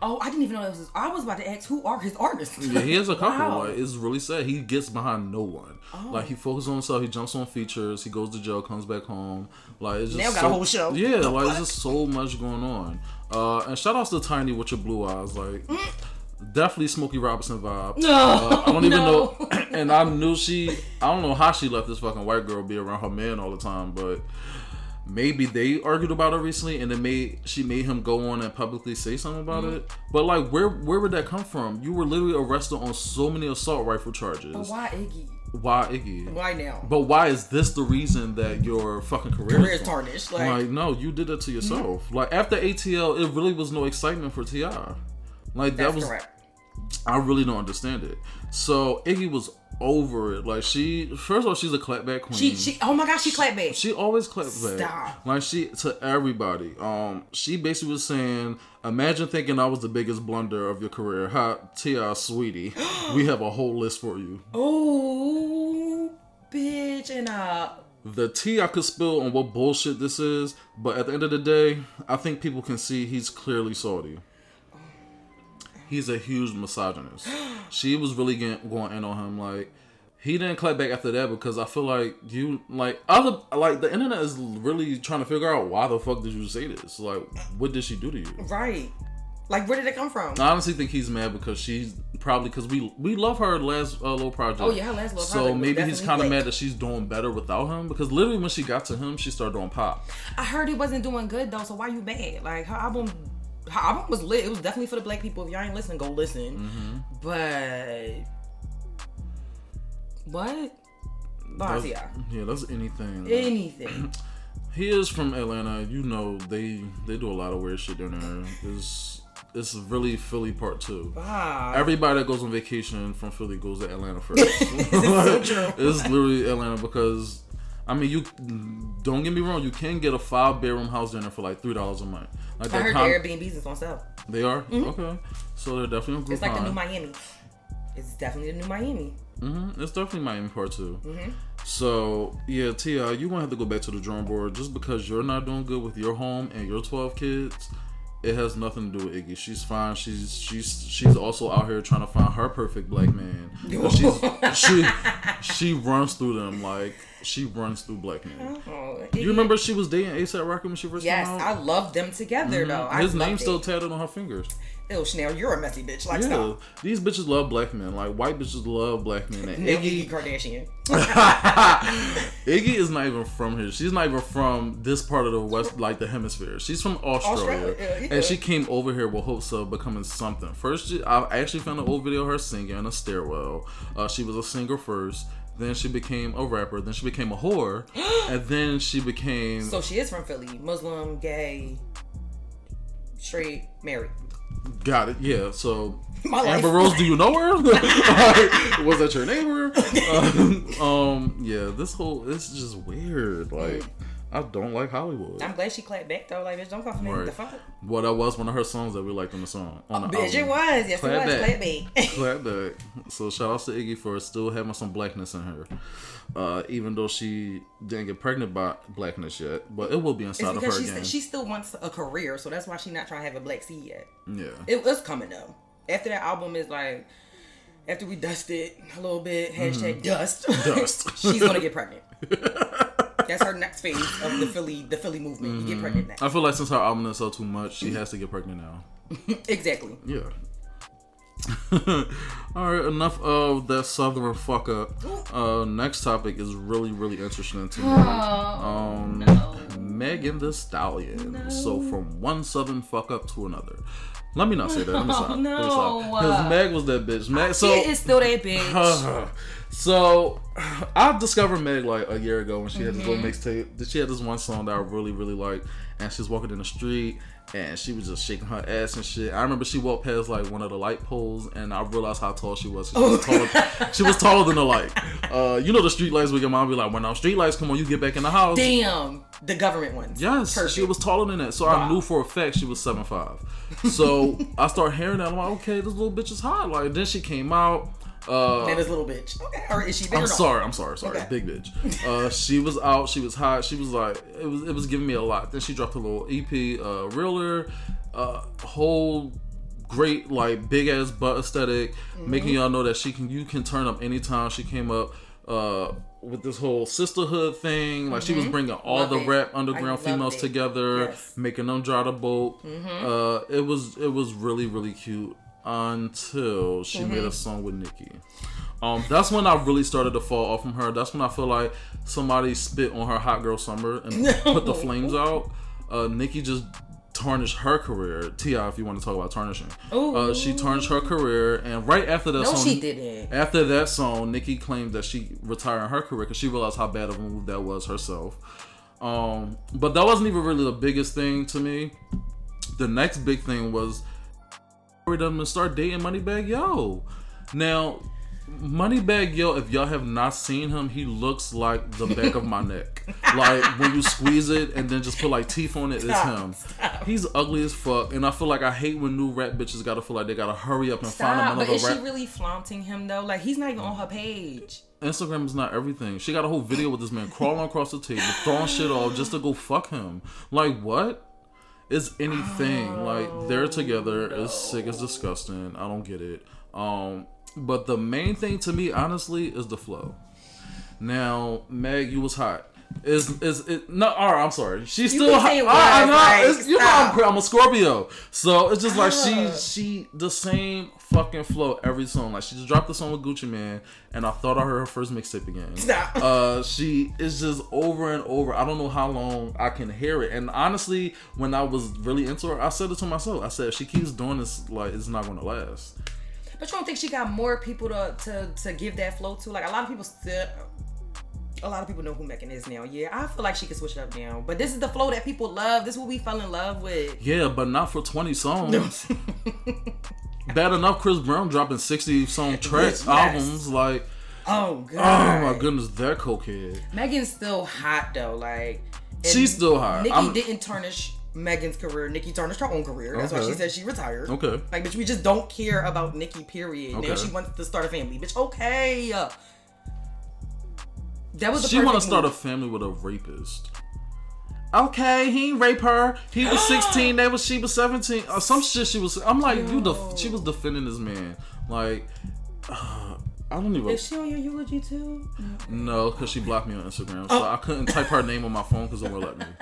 oh, I didn't even know this was. I was about to ask who are his artists. Yeah, he has a couple. Wow. Like it's really sad. He gets behind no one. Oh. Like he focuses on himself. He jumps on features. He goes to jail, comes back home. Like it's just Now got so, a whole show. Yeah, The like fuck? it's just so much going on. Uh, and shout outs to Tiny with your blue eyes. Like definitely Smokey Robinson vibe. No, Uh, I don't even no. know. And I knew she. I don't know how she let this fucking white girl be around her man all the time, but maybe they argued about it recently, and it made she made him go on and publicly say something about Mm-hmm. it. But like, where where would that come from? You were literally arrested on so many assault rifle charges. But why Iggy? Why Iggy? Why now? But why is this the reason that your fucking career, Career is is tarnished. Like, Like, no, you did it to yourself. Like after ATL, it really was no excitement for T.I. Like that was correct. I really don't understand it. So Iggy was over it. Like she, first of all, she's a clapback queen. She, she, oh my gosh, she clapped back. She always claps back. Stop. Like she to everybody. Um, she basically was saying, "Imagine thinking I was the biggest blunder of your career. Ha, T.I, sweetie, we have a whole list for you. Oh, bitch, and uh, The tea I could spill on what bullshit this is, but at the end of the day, I think people can see he's clearly salty. He's a huge misogynist. She was really getting, going in on him. Like he didn't clap back after that because I feel like you like other like the internet is really trying to figure out why the fuck did you say this? Like what did she do to you? right. Like, where did it come from? I honestly think he's mad because she's probably because we we love her last uh, little project. Oh, yeah, her last little So project was maybe he's kind of mad that she's doing better without him because literally when she got to him, she started doing pop. I heard he wasn't doing good though, so why you mad? Like her album, her album was lit. It was definitely for the black people. If y'all ain't listening, go listen. Mm-hmm. But what? Yeah. That's anything. Anything. He is from Atlanta. You know they they do a lot of weird shit down there. It's it's really Philly part two. Wow. Everybody that goes on vacation from Philly goes to Atlanta first. so it's literally Atlanta because I mean you don't get me wrong, you can get a five bedroom house dinner for like three dollars a month. Like I heard con- the Airbnbs is on sale. They are okay, so they're definitely on Groupon. It's like the new Miami. It's definitely the new Miami. hmm It's definitely Miami part 2 Mm-hmm. So yeah, T.I, you gonna have to go back to the drawing board just because you're not doing good with your home and your twelve kids. It has nothing to do with Iggy. She's fine. She's she's she's also out here trying to find her perfect black man. She she runs through them like she runs through black men. Oh, You remember she was dating ASAP Rocky when she first Yes, came I out? love them together mm-hmm. though. I His name's it. still tatted on her fingers. Ew, Chanel, you're a messy bitch. Like, Yeah, stop. these bitches love black men. Like white bitches love black men. And Iggy, Iggy Kardashian. Iggy is not even from here. She's not even from this part of the west, like the hemisphere. She's from Australia, Australia, yeah, yeah. and she came over here with hopes of becoming something. First, she, I actually found an old video of her singing in a stairwell. Uh, she was a singer first, then she became a rapper, then she became a whore, and then she became. So she is from Philly. Muslim, gay, straight, married. Got it? Yeah. So. My life. Amber Rose, do you know her? Was that your neighbor? Um, um, yeah, this whole it's just weird. Like, I don't like Hollywood. I'm glad she clapped back though. Like, bitch, don't come for me. Right. The fuck? Well, that was one of her songs that we liked on the song. On the Bitch, it album. was. Yes, Clap it was. back. Clap back. Clap back. So shout out to Iggy for still having some blackness in her. Uh, even though she didn't get pregnant by blackness yet, but it will be It's inside of her because she, again. she still wants a career, so that's why she's not trying to have a black seed yet. yeah. It was coming though. After that album is like, after we dust it a little bit, hashtag dust. Mm-hmm. Dust. she's gonna get pregnant. That's her next phase of the Philly, the Philly movement. You get pregnant next. I feel like since her album is so too much, she has to get pregnant now. exactly. Yeah. All right, enough of that southern fuck up. Uh, next topic is really, really interesting to me. Um, Megan Thee Stallion. So from one southern fuck up to another. Let me not say that. Let me Oh, stop. Let no. Because Meg was that bitch. Meg. So she is still that bitch. so I discovered Meg like a year ago when she had this Mm-hmm. little mixtape. She had this one song that I really, really liked, and she was walking in the street and she was just shaking her ass and shit. I remember she walked past like one of the light poles, and I realized how tall she was. She was, taller, she was taller than the light. Uh, you know the street lights. We your mom be like, when our street lights come on, you get back in the house. Damn, the government ones. Yes, Perfect. she was taller than that. So I knew for a fact she was seven five. So I start hearing that. I'm like, okay, this little bitch is hot. Like then she came out. Uh, And this little bitch. Or is she big I'm no? sorry, I'm sorry, sorry, Okay. big bitch. Uh, she was out, she was hot, she was like, it was, it was giving me a lot. Then she dropped a little EP, uh, realer, uh, whole great like big ass butt esthetic Mm-hmm. making y'all know that she can, you can turn up anytime. She came up, uh, with this whole sisterhood thing, like she was bringing all Love the it. rap underground females it. together, Yes. Mm-hmm. making them draw the boat. Uh, it was, it was really, really cute until she made Mm-hmm. a song with Nicki. Um, that's when I really started to fall off from her. That's when I feel like somebody spit on her hot girl summer and put the flames out. Uh, Nikki just tarnished her career. T.I, if you want to talk about tarnishing, uh, she tarnished her career, and right after that No, song, she didn't. After that song, Nikki claimed that she retired her career because she realized how bad of a move that was herself. Um, but that wasn't even really the biggest thing to me. The next big thing was we done start dating Moneybagg Yo. Now, Moneybagg Yo, if y'all have not seen him, he looks like the back of my neck. Like when you squeeze it and then just put like teeth on it, it's him. stop. He's ugly as fuck, and I feel like I hate when new rap bitches gotta feel like they gotta hurry up and find Stop, him but is rap. she really flaunting him though? Like he's not even on her page. Instagram is not everything. She got a whole video with this man crawling across the table, throwing shit off just to go fuck him. Like what? It's anything. like they're together. It's sick. It's disgusting. I don't get it. Um, but the main thing to me, honestly, is the flow. Now, Meg, you was hot. Is is it no? All right, I'm sorry. She's still can hot. say it I, I know, like, you know I'm, I'm a Scorpio, so it's just like she she the same fucking flow every song. Like she just dropped the song with Gucci Mane, and I thought I heard her first mixtape again. Stop. Uh, she is just over and over. I don't know how long I can hear it. And honestly, when I was really into her, I said it to myself. I said, if she keeps doing this, like it's not gonna last. But you don't think she got more people to to to give that flow to? Like a lot of people still. A lot of people know who Megan is now. Yeah, I feel like she could switch it up now. But this is the flow that people love. This is what we fell in love with. Yeah, but not for twenty songs. Bad enough, Chris Brown dropping sixty song tracks Yes. albums. Like, Oh oh god. my goodness, that cokehead. Megan's still hot though. Like She's still hot. Nikki I'm- didn't tarnish Megan's career. Nikki tarnished her own career. That's why she said she retired. Okay. Like, bitch, we just don't care about Nikki. Period. Now she wants to start a family. Bitch, okay. That was She want to start a family with a rapist. Okay, he ain't rape her. He was sixteen. That was she was seventeen. Or some shit. She was. I'm like, you. Def- she was defending this man. Like, uh, I don't even. Is she on your eulogy too? No, because she blocked me on Instagram, so Oh. I couldn't type her name on my phone because it won't let me.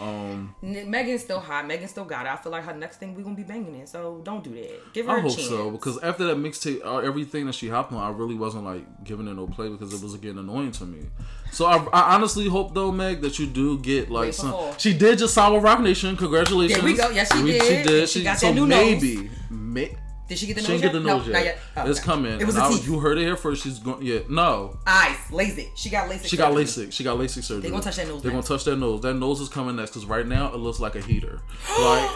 Um, Megan's still hot. Megan still got it. I feel like her next thing we gonna be banging it. So don't do that. Give her I hope chance. so because after that mixtape, uh, everything that she hopped on, I really wasn't like giving it no play because it was getting annoying to me. So I, I honestly hope though, Meg, that you do get like Wait some. She did just sign with Roc Nation. Congratulations. There we go. Yes, she We- did. She did. she She, got so that new nose. maybe, may, Did she get the she nose didn't get the nose no, yet. Not yet. Oh, it's okay. coming. It was I-. You heard it here first. She's going. Yeah, no. Eyes, LASIK. She got LASIK. She got surgery. LASIK. She got LASIK surgery. They're gonna touch that nose They're gonna touch that nose. That nose is coming next because right now it looks like a heater. like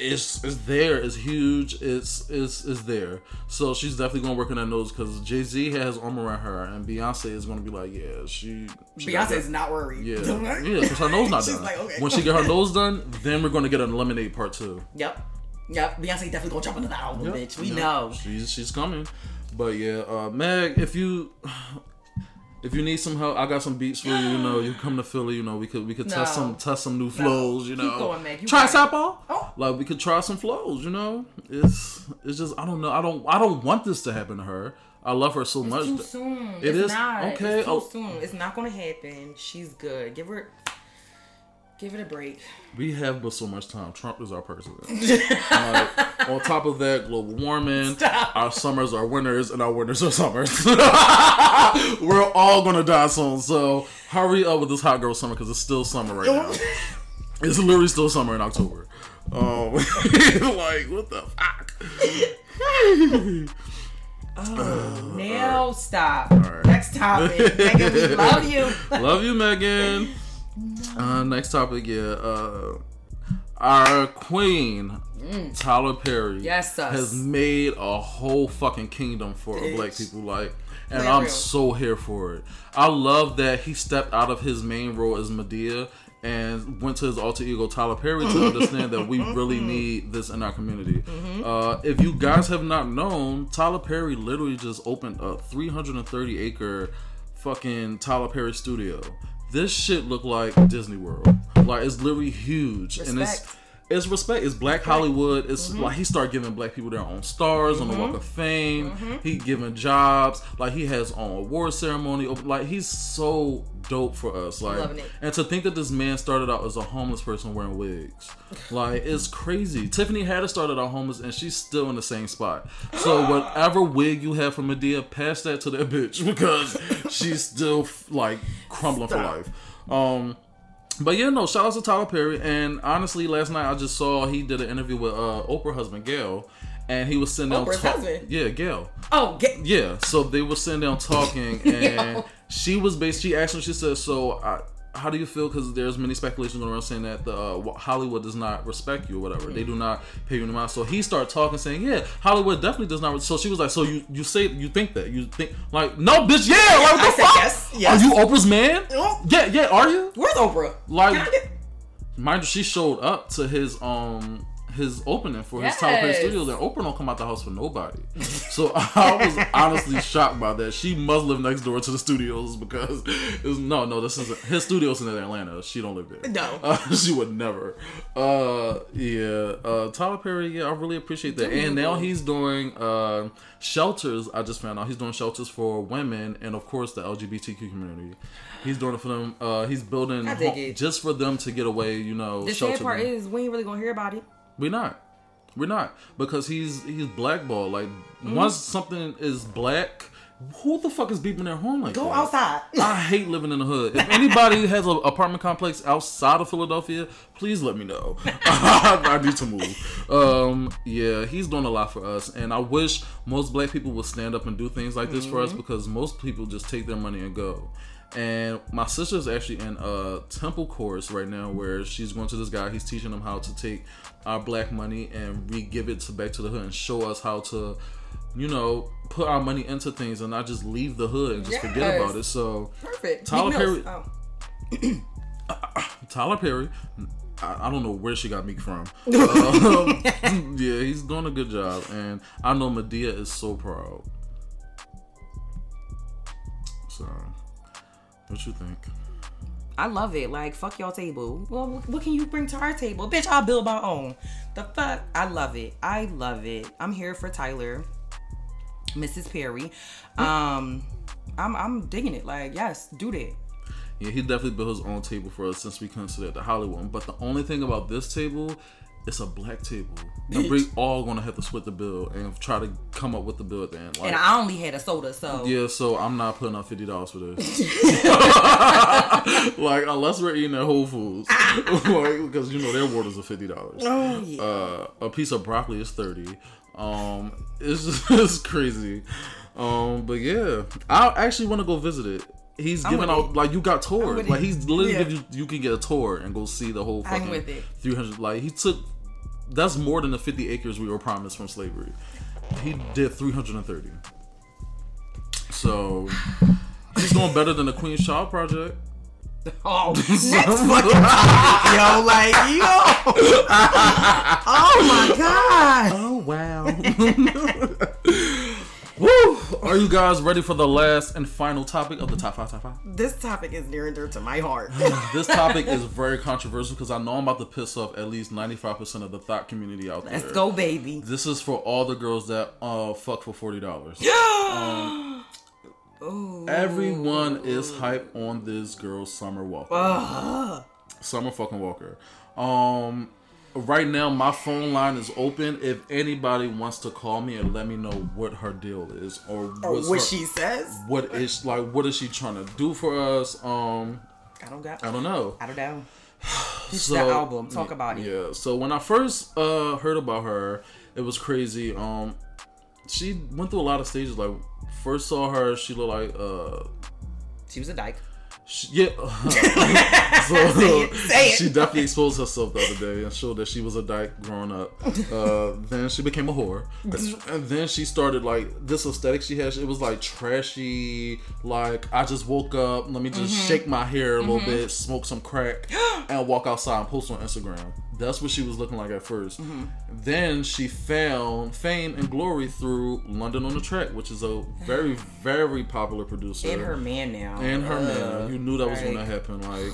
it's it's there. It's huge. It's it's it's there. So she's definitely gonna work on that nose because Jay Z has arm around her, and Beyonce is gonna be like, yeah, she. she Beyonce's that. not worried. Yeah, yeah, because her nose not She's done. like, okay. When she get her nose done, then we're gonna get an lemonade part two. Yep. Yep. Beyonce definitely gonna jump into that album, Yep, bitch. We yep. know. she's she's coming. But yeah, uh, Meg, if you if you need some help, I got some beats for you. You know, you come to Philly. You know, we could we could test some test some new flows. You know, Keep going, Meg. You try sample. Oh. Like we could try some flows. You know, it's it's just I don't know. I don't I don't want this to happen to her. I love her so much. Too soon. It it's is? not. Okay, It's too oh. soon. It's not gonna happen. She's good. Give her. Give it a break. We have but so much time. Trump is our president. like, on top of that, global warming, Stop. our summers are winters, and our winters are summers. We're all gonna die soon. So hurry up with this hot girl summer because it's still summer right now. It's literally still summer in October. Um, like what the fuck? Oh, now stop. right. Next topic. Megan, we love you. Love you, Megan. Uh, next topic, yeah. Uh, our queen, Tyler Perry, Mm. Yes, sus. has made a whole fucking kingdom for Bitch. black people. Like, and I'm real. so here for it. I love that he stepped out of his main role as Madea and went to his alter ego Tyler Perry to understand that we really need this in our community. Mm-hmm. Uh, if you guys have not known, Tyler Perry literally just opened a 330 acre fucking Tyler Perry studio. This shit look like Disney World. Like it's literally huge, and it's Respect. It's respect. It's Black Hollywood. It's like he started giving black people their own stars on the Walk of Fame. He giving jobs. Like he has on award ceremony. Like he's so dope for us. Like and to think that this man started out as a homeless person wearing wigs, like it's crazy. Tiffany Haddish started out homeless and she's still in the same spot. So whatever wig you have from Madea, pass that to that bitch because she's still like crumbling for life. Um, but yeah, no, shout out to Tyler Perry. And honestly, last night I just saw he did an interview with uh, Oprah husband Gayle, and he was sitting down. Oprah's talk- husband? Yeah, Gayle. Oh. Yeah, so they were sitting down talking, and she was based. She asked him. She said, "So, I, how do you feel? Because there's many speculations going around saying that the uh, Hollywood does not respect you or whatever. They do not pay you any mind." So he started talking, saying, "Yeah, Hollywood definitely does not." So she was like, "So you you say you think that you think like no, bitch, yeah, like what I the fuck? yes, yes. Are you Oprah's man? Oh. Yeah, yeah, are you? Where's Oprah? Like- Can I get- Mind you, she showed up to his um his opening for his Tyler Perry Studios, and Oprah don't come out the house for nobody. so I was honestly shocked by that. She must live next door to the studios because no, no, this is his studios in Atlanta. She don't live there. No. uh, she would never. Uh, yeah, uh, Tyler Perry. Yeah, I really appreciate that. And now he's doing uh shelters. I just found out he's doing shelters for women and of course the LGBTQ community. He's doing it for them. Uh, he's building I dig ho- it. just for them to get away. You know, The shelter sad part is we ain't really gonna hear about it. We're not. We're not because he's he's blackballed. Like Mm-hmm. once something is black, who the fuck is beeping their horn like Go that? outside. I hate living in the hood. If anybody has an apartment complex outside of Philadelphia, please let me know. I need to move. Um, yeah, he's doing a lot for us, and I wish most black people would stand up and do things like this for us because most people just take their money and go. And my sister's actually in a temple course right now where she's going to this guy. He's teaching them how to take our black money and re-give it to back to the hood and show us how to, you know, put our money into things and not just leave the hood and just forget about it. So Perfect. Tyler Perry- Oh. Tyler Perry, I, I don't know where she got Meek from. Um, yeah, he's doing a good job, and I know Madea is so proud. So, what you think? I love it. Like, fuck y'all table. Well, what- what can you bring to our table? Bitch, I'll build my own. The fuck? I love it. I love it. I'm here for Tyler. Mrs. Perry. Um, I'm I'm digging it. Like, yes, do that. Yeah, he definitely built his own table for us since we consider it the Hollywood. But the only thing about this table, it's a black table. And we all gonna have to split the bill and try to come up with the bill at the end. Like, And I only had a soda, so Yeah, so I'm not putting up fifty dollars for this. like unless we're eating at Whole Foods, like, because you know their waters are fifty dollars. Oh yeah. Uh, a piece of broccoli is thirty. Um, it's just it's crazy. Um, but yeah, I actually want to go visit it. He's I'm giving out it. like you got tours. with Like he's literally Yeah. give you you can get a tour and go see the whole I'm fucking with it. three hundred. Like he took that's more than the fifty acres we were promised from slavery. He did three hundred and thirty. So he's doing better than the Queen's Child Project. Oh, next yo, like yo. oh my god. Oh wow. Woo! Are you guys ready for the last and final topic of the top five? Top five. This topic is near and dear to my heart. This topic is very controversial because I know I'm about to piss off at least 95% of the thought community out there. Let's go, baby. This is for all the girls that uh fuck for forty dollars. Ooh. Everyone is hype on this girl, Summer Walker. Ugh. Summer fucking Walker. Um, right now my phone line is open. If anybody wants to call me and let me know what her deal is or Or what her- she says. what is like what is she trying to do for us? Um, I don't got. I don't know. I don't know. Pitch that album. Talk about it. Yeah. So when I first uh heard about her, it was crazy. Um, she went through a lot of stages. Like first saw her, she looked like uh, She was a dyke. She, yeah. so Say it, say it. she definitely exposed herself the other day and showed that she was a dyke growing up. Uh, then she became a whore, and then she started like this aesthetic she has. It was like trashy. Like I just woke up. Let me just Mm-hmm. shake my hair a little bit, smoke some crack, and walk outside and post on Instagram. That's what she was looking like at 1st Mm-hmm. Then she found fame and glory through London on the Track, which is a very, very popular producer. And her man now. And her man. You knew that was like, gonna happen. Like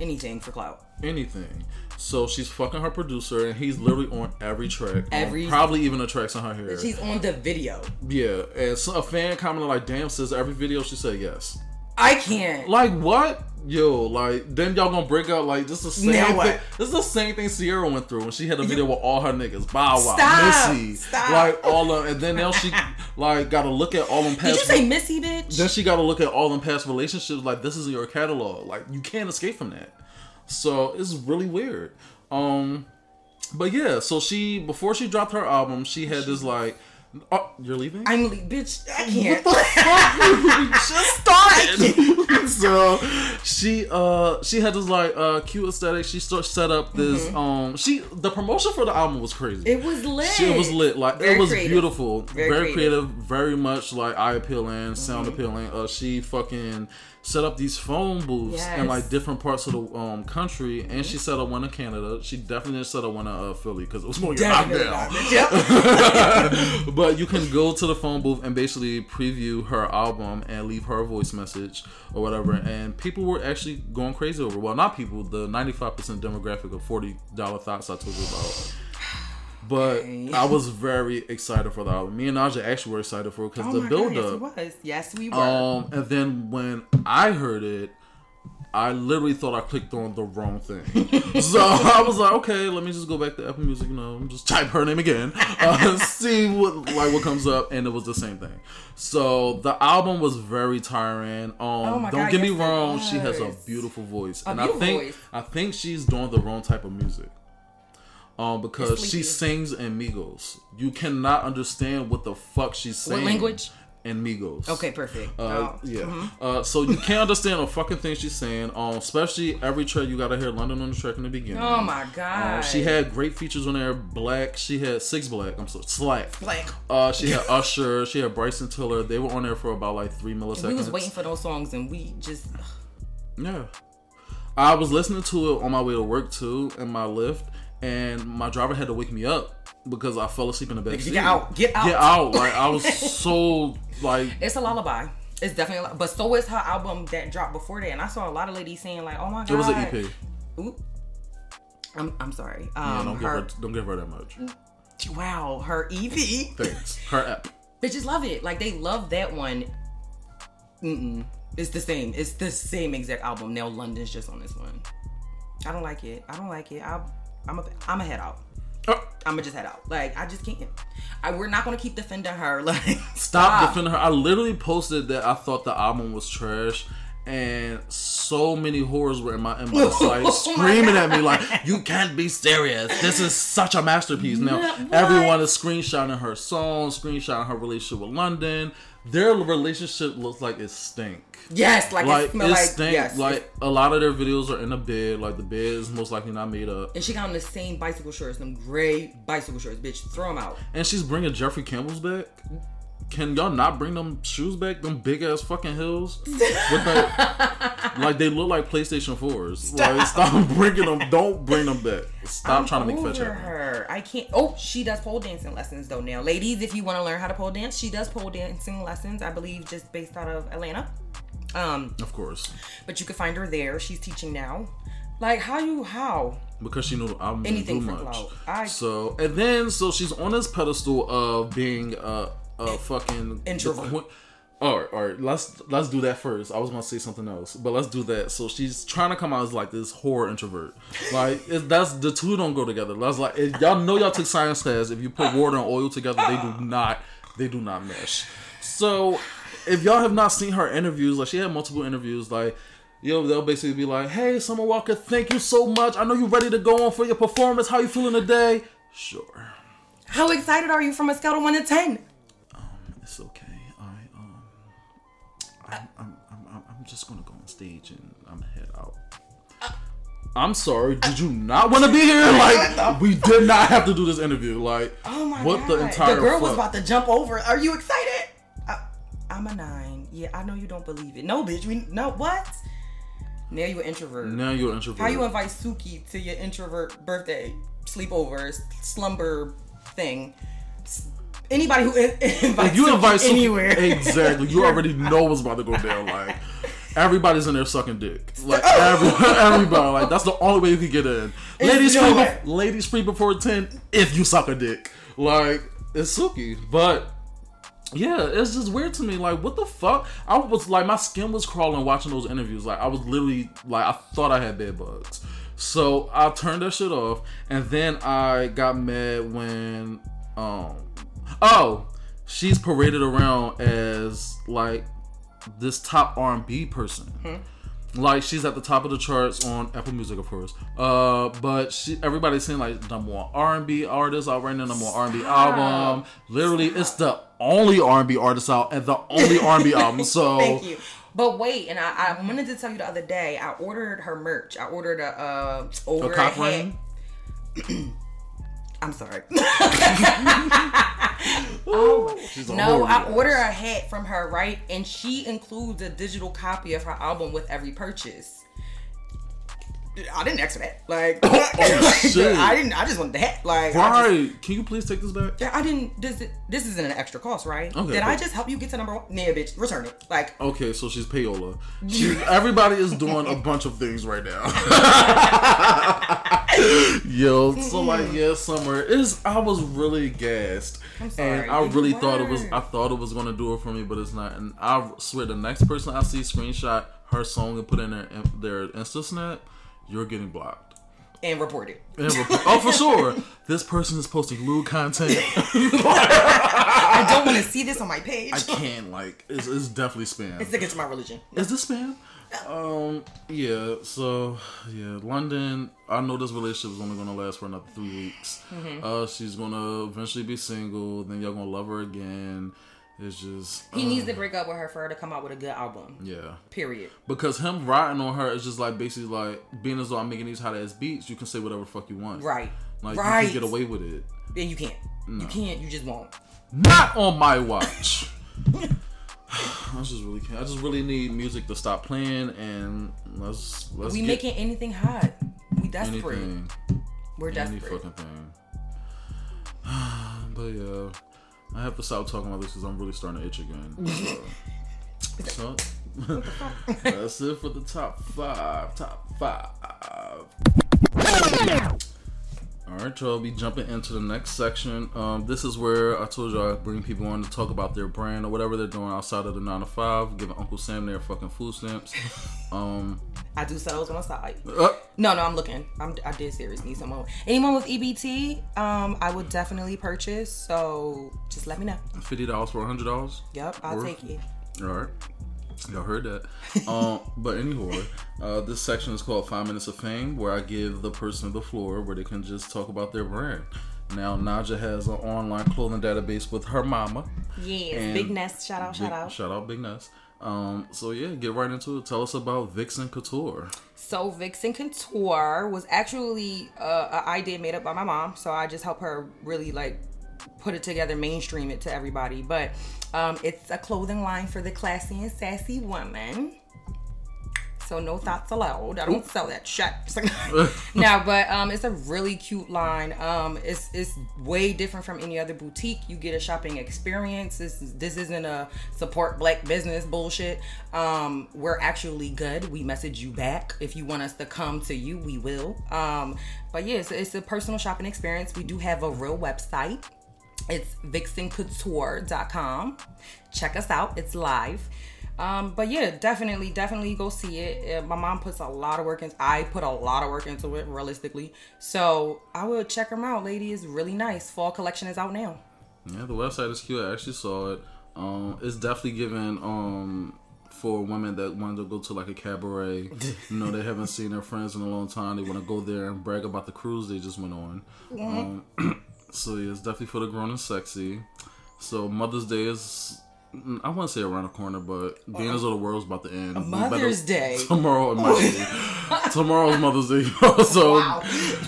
Anything for clout. anything. So she's fucking her producer, and he's literally on every track. Every- probably even the tracks on her hair. She's on the video. yeah, and so a fan commented like, "Damn, says every video she said yes." I can't. Like what? Yo, like then y'all gonna break up? like this is the same thing. This is the same thing Ciara went through when she had a video with all her niggas, Bow Wow, Stop, Missy, stop. like all of, and then now she like got to look at all them past. Did you say Missy, bitch? then she got to look at all them past relationships. Like this is your catalog. Like you can't escape from that. So it's really weird. Um, but yeah. So she before she dropped her album, she had this like, oh, you're leaving. I'm le- bitch. I can't. we just started. so she uh she had this like uh cute aesthetic. She start set up this um she the promotion for the album was crazy. It was lit. Shit was lit. Like Very it was creative. beautiful. Very Very, creative. creative. Very much like eye appealing, sound appealing. Uh, she fucking set up these phone booths in like different parts of the um country, and she set up one in Canada. She definitely didn't set up one in uh, Philly because it was to knocked down. Yep. but you can go to the phone booth and basically preview her album and leave her voice message or whatever. And people were actually going crazy over. Well, not people. The ninety-five percent demographic of forty dollar thoughts I told you about. But Okay. I was very excited for the album. Me and Naja actually were excited for it because Oh the build God, up. yes, was. Yes, we were. Um, and then when I heard it, I literally thought I clicked on the wrong thing. so I was like, okay, let me just go back to Apple Music, you know, just type her name again, uh, see what like what comes up, and it was the same thing. So the album was very tiring. Um, Oh my don't God, get me yes, it wrong, she has a beautiful voice, A and I think voice. I think she's doing the wrong type of music. Um, because she sings in Migos, you cannot understand what the fuck she's saying. What language? In Migos. okay, perfect. Uh, Oh. yeah. Uh, so you can't understand a fucking thing she's saying. Um, especially every track you gotta hear London on the track in the beginning. Oh my god. Um, she had great features on there. Black. She had six black. I'm sorry, slack. Black. Uh, she had Usher. She had Bryson Tiller. They were on there for about like three milliseconds. we was waiting for those songs and we just Yeah. I was listening to it on my way to work too in my lift, and my driver had to wake me up because I fell asleep in the back Get seat. out. Get out. Get out! Like I was so like it's a lullaby. It's definitely, a, lu- but so is her album that dropped before that. And I saw a lot of ladies saying like, "Oh my god." it was an EP. Ooh. I'm, I'm sorry. Yeah, Um, don't give her, her don't give her that much. wow, her EP. Thanks. Her app. Bitches love it. Like they love that one. Mm-mm. It's the same. It's the same exact album. Now London's just on this one. I don't like it. I don't like it. I, I'm a, I'm a head out. Oh, I'm gonna just head out. Like I just can't. I, we're not gonna keep defending her. Like stop defending her. I literally posted that I thought the album was trash. And so many whores were in my inbox, like Oh screaming at me, like "You can't be serious! This is such a masterpiece." Now What? everyone is screenshotting her song, screenshotting her relationship with London. Their relationship looks like it stink. Yes, like, Like it smell like stink. yes. like a lot of their videos are in a bed. Like the bed is most likely not made up. and she got on the same bicycle shorts, them gray bicycle shorts, bitch. Throw them out. And she's bringing Jeffrey Campbell's back. Can y'all not bring them shoes back? Them big ass fucking heels. With that, like they look like PlayStation fours. Like stop bringing them. Don't bring them back. Stop I'm trying to make fetch her. I can't. Oh, she does pole dancing lessons though. Now, ladies, if you want to learn how to pole dance, she does pole dancing lessons. I believe just based out of Atlanta. Um, Of course, but you can find her there. She's teaching now. Like how you how? because she knew didn't Anything do for much. clout. I- So and then so she's on this pedestal of being a, a fucking Introvert. All right, all right. Let's let's do that first. I was gonna say something else, but let's do that. So she's trying to come out as like this horror introvert. Like that's the two don't go together. That's like if y'all know y'all took science class. If you put water and oil together, they do not they do not mesh. So if y'all have not seen her interviews, like she had multiple interviews, like Yo, they'll basically be like, "Hey, Summer Walker, thank you so much. I know you're ready to go on for your performance. How you feeling today?" Sure, How excited are you from a scale of one to ten? Um, it's okay. I um, I'm I'm I'm, I'm- I'm just gonna go on stage and I'm gonna head out. I'm sorry. Did you not want to be here? Like, we did not have to do this interview. Like, Oh my what god! the entire the girl was about to jump over. Are you excited? I'm a nine. Yeah, I know you don't believe it. No, bitch. We no what? Now you an introvert. Now you're an introvert. How you invite Suki to your introvert birthday sleepover slumber thing? Anybody who in- invites If you Suki invite Suki- anywhere, exactly. You already know what's about to go down. Like everybody's in there sucking dick. Like oh! every, everybody. Like that's the only way you can get in. Ladies no free. bef- ladies free before ten. If you suck a dick, like it's Suki. But yeah, it's just weird to me. Like what the fuck? I was like my skin was crawling watching those interviews. Like I was literally like I thought I had bed bugs. So I turned that shit off, and then I got mad when um oh she's paraded around as like this top R and B person. Like she's at the top of the charts on Apple Music, of course. Uh, but she everybody's saying like number one R and B artist out right now, number one R and B album. Literally, it's the only R and B artist out and the only R and B album. So Thank you. But wait, and I, I wanted to tell you the other day, I ordered her merch. I ordered a uh, over a cock hat. ring. I'm sorry. oh, no, I ordered a hat from her, right? And she includes a digital copy of her album with every purchase. I didn't for that. Like, Oh, oh shit. I didn't. I just wanted the hat. Like, I just- Can you please take this back? yeah, I didn't. This this isn't an extra cost, right? Okay, Did I just help you get to number one? Nah, bitch, return it. Like, Okay, so she's payola. She, everybody is doing a bunch of things right now. Yo, mm-hmm. so like yeah, summer is. I was really gassed, I'm sorry, and I really thought it was. I thought it was gonna do it for me, but it's not. And I swear, the next person I see screenshot her song and put in their their Insta snap, you're getting blocked. and reported. And report- oh, for sure, this person is posting lewd content. I don't want to see this on my page. I can't like. It's, it's definitely spam. It's against my religion. Is this spam? Um, yeah, so yeah, London. I know this relationship is only gonna last for another three weeks. Mm-hmm. Uh, she's gonna eventually be single. Then y'all gonna love her again. It's just He uh, needs to break up with her for her to come out with a good album. yeah, Period. because him riding on her is just like basically like being as though I'm making these hot ass beats. You can say whatever the fuck you want, Right. Like right. you can get away with it. And you can't. You can't. You just won't. Not on my watch. I just really can't. I just really need music to stop playing and let's let's we making anything hot. We desperate. anything. We're desperate. Any fucking thing. but yeah, I have to stop talking about this because I'm really starting to itch again. So, so that's it for the top five. Top five. All right, y'all. Be jumping into the next section. Um, this is where I told y'all I bring people on to talk about their brand or whatever they're doing outside of the nine to five, giving Uncle Sam their fucking food stamps. Um, I do sell those on the side. uh, No, no, I'm looking. I'm, I did seriously need someone. Anyone with EBT, um, I would definitely purchase. So just let me know. fifty dollars for hundred dollars. Yep, I'll Worth. take it. All right. Y'all heard that. um, but anyway, uh, this section is called Five Minutes of Fame, where I give the person the floor where they can just talk about their brand. Now, Naja has an online clothing database with her mama. Yes, Big Nest. Shout out, shout Big- out. Shout out, Big Ness. Um, so yeah, get right into it. Tell us about Vixen Couture. So Vixen Couture was actually uh, an idea made up by my mom. So I just help her really like put it together, mainstream it to everybody. But um, it's a clothing line for the classy and sassy woman. So no thoughts allowed. I don't sell that shit. no, but um, it's a really cute line. Um, it's it's way different from any other boutique. You get a shopping experience. This is- this isn't a support black business bullshit. Um, we're actually good. We message you back if you want us to come to you. We will. Um, but yeah, it's, it's a personal shopping experience. We do have a real website. It's vixencouture.com. Check us out. It's live. Um, but yeah, definitely, definitely go see it. Uh, My mom puts a lot of work in. I put a lot of work into it, realistically. So I will check them out. Lady is really nice. Fall collection is out now. Yeah, the website is cute. I actually saw it. Um, it's definitely given um for women that want to go to like a cabaret. you know, they haven't seen their friends in a long time. They want to go there and brag about the cruise they just went on. Um, so yeah, it's definitely for the grown and sexy. So Mother's Day is. I wouldn't say around the corner, but the end of the world's about to end. Mother's Day. tomorrow. Tomorrow's Mother's Day. so Wow.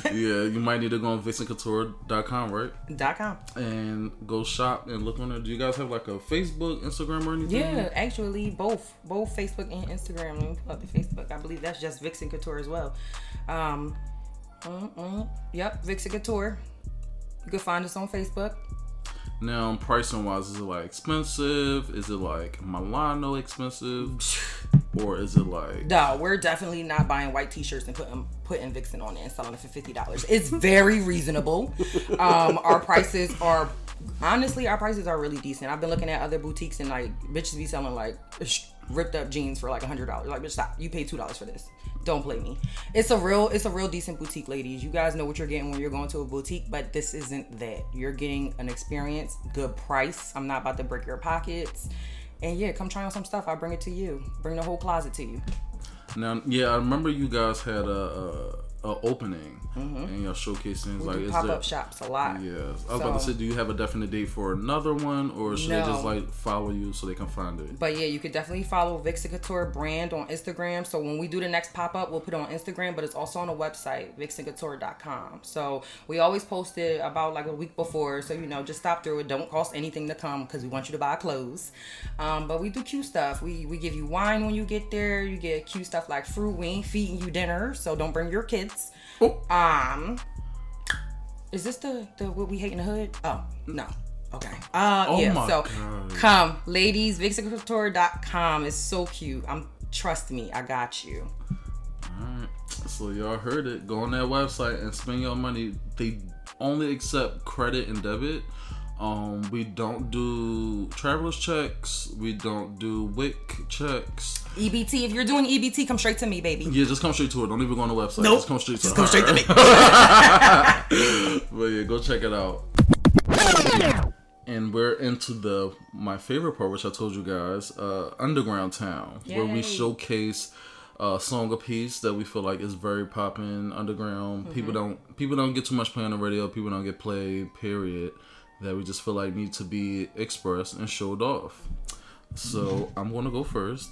yeah, you might need to go on VixenCouture.com, right? Dot com. And go shop and look on there. Do you guys have like a Facebook, Instagram, or anything? Yeah, actually, both both Facebook and Instagram. Let me pull up the Facebook. I believe that's just Vixen Couture as well. Um, mm, mm, yep, Vixen Couture. You can find us on Facebook. Now, pricing wise, is it like expensive? Is it like Milano expensive? Or is it like No, we're definitely not buying white T-shirts and putting putting Vixen on it and selling it for fifty dollars. It's very reasonable. Um, our prices are honestly, our prices are really decent. I've been looking at other boutiques and like bitches be selling like ripped up jeans for like a hundred dollars. Like, bitch, stop! You pay two dollars for this. Don't play me. It's a real, it's a real decent boutique, ladies. You guys know what you're getting when you're going to a boutique, but this isn't that. You're getting an experience, good price. I'm not about to break your pockets. And yeah, come try on some stuff. I'll bring it to you. Bring the whole closet to you. now? Yeah, I remember you guys had a, opening and you're showcasing like is Pop there, up shops a lot. Yeah, I was about to say, do you have a definite date for another one, or should they just like follow you so they can find it? But yeah, you could definitely follow Vixen Couture brand on Instagram. So when we do the next pop up, we'll put it on Instagram, but it's also on the website, vixencouture.com. So we always post it about like a week before. So, you know, just stop through it. Don't cost anything to come because we want you to buy clothes. Um, but we do cute stuff. We, we give you wine when you get there. You get cute stuff like fruit. We ain't feeding you dinner. So don't bring your kids. Um, is this the, the what we hate in the hood? Oh, no. Okay. Uh, Oh yeah. my so God. come, ladies, vixencouture.com is so cute. I'm trust me, I got you. Alright, so y'all heard it. Go on that website and spend your money. They only accept credit and debit. Um, we don't do traveler's checks. We don't do WIC checks. EBT, if you're doing EBT, come straight to me, baby. Yeah, just come straight to it. Don't even go on the website. Nope. Just come straight to Just her. come straight to me. but yeah, go check it out. And we're into the my favorite part, which I told you guys, uh, Underground Town, where we showcase a song a piece that we feel like is very popping underground. Mm-hmm. People don't people don't get too much play on the radio. People don't get played. Period. That we just feel like need to be expressed and showed off. So I'm gonna go first.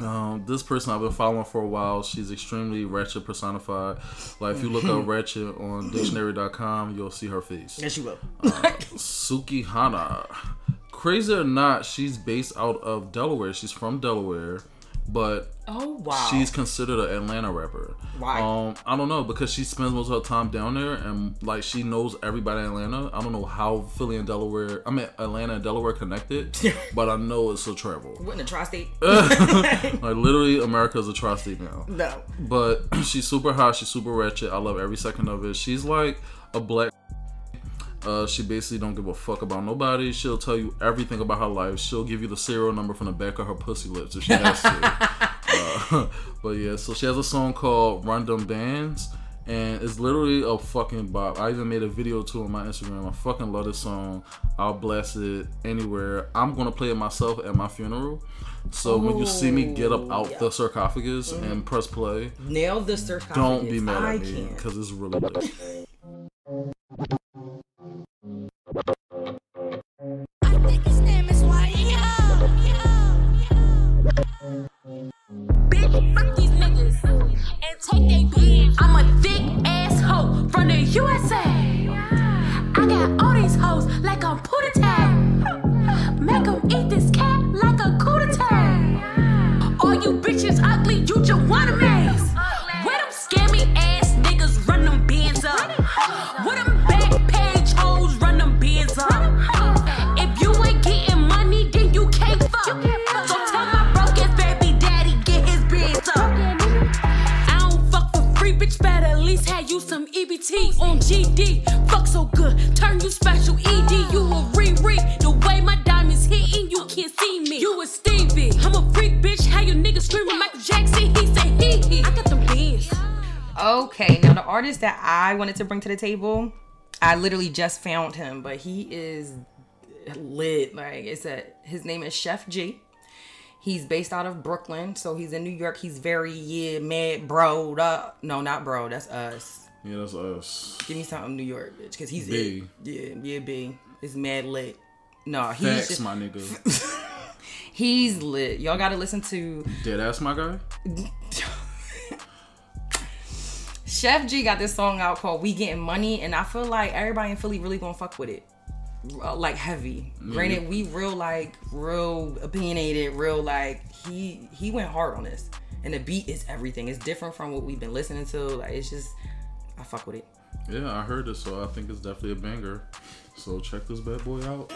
Um, this person I've been following for a while. She's extremely ratchet personified. Like if you look up ratchet on dictionary.com, you'll see her face. Yes, you will. Sukihana. Crazy or not, she's based out of Delaware. She's from Delaware, but oh wow. she's considered an Atlanta rapper. Why? Um, I don't know because she spends most of her time down there and like she knows everybody in Atlanta. I don't know how Philly and Delaware, I mean Atlanta and Delaware connected, but I know it's a travel. what in the tri-state? like literally, America is a tri-state now. no. But she's super hot. She's super ratchet. I love every second of it. She's like a black. Uh, she basically don't give a fuck about nobody. She'll tell you everything about her life. She'll give you the serial number from the back of her pussy lips if she has to. uh, but yeah, so she has a song called Random Bands," and it's literally a fucking bop. I even made a video too on my Instagram. I fucking love this song. I'll blast it anywhere. I'm gonna play it myself at my funeral. So when you see me get up out yeah. the sarcophagus and press play, Nail the search. don't be mad I at me can't. because it's really lit. Bitch, fuck these niggas and take they bands. I'm a thick ass hoe from the USA. I got all these hoes like I'm Pootie Tang. Make 'em eat this cat like a tang. All you bitches ugly, you just wanna maze. On GD. Fuck so good, turn you special ED. You a Riri. The way my diamonds hitting, you can't see me. You a Stevie. I'm a freak, bitch. How screaming Michael Jackson? He say hee hee. I got them. Okay, now the artist that I wanted to bring to the table, I literally just found him, but he is lit. Like it's a his name is Chef G. He's based out of Brooklyn, so he's in New York. He's very yeah, mad, bro. Uh, no, not bro. That's us. Yeah, that's us. Give me something New York, bitch, because he's B. it. Yeah, yeah, B. It's mad lit. No, he's Facts, just, my nigga. he's lit. Y'all gotta listen to Dead ass, my guy. Chef G got this song out called "We Getting Money," and I feel like everybody in Philly really gonna fuck with it, Uh, like heavy. Granted, we real like real opinionated, real like he he went hard on this, and the beat is everything. It's different from what we've been listening to. Like it's just I fuck with it. Yeah, I heard it, so I think it's definitely a banger. So check this bad boy out.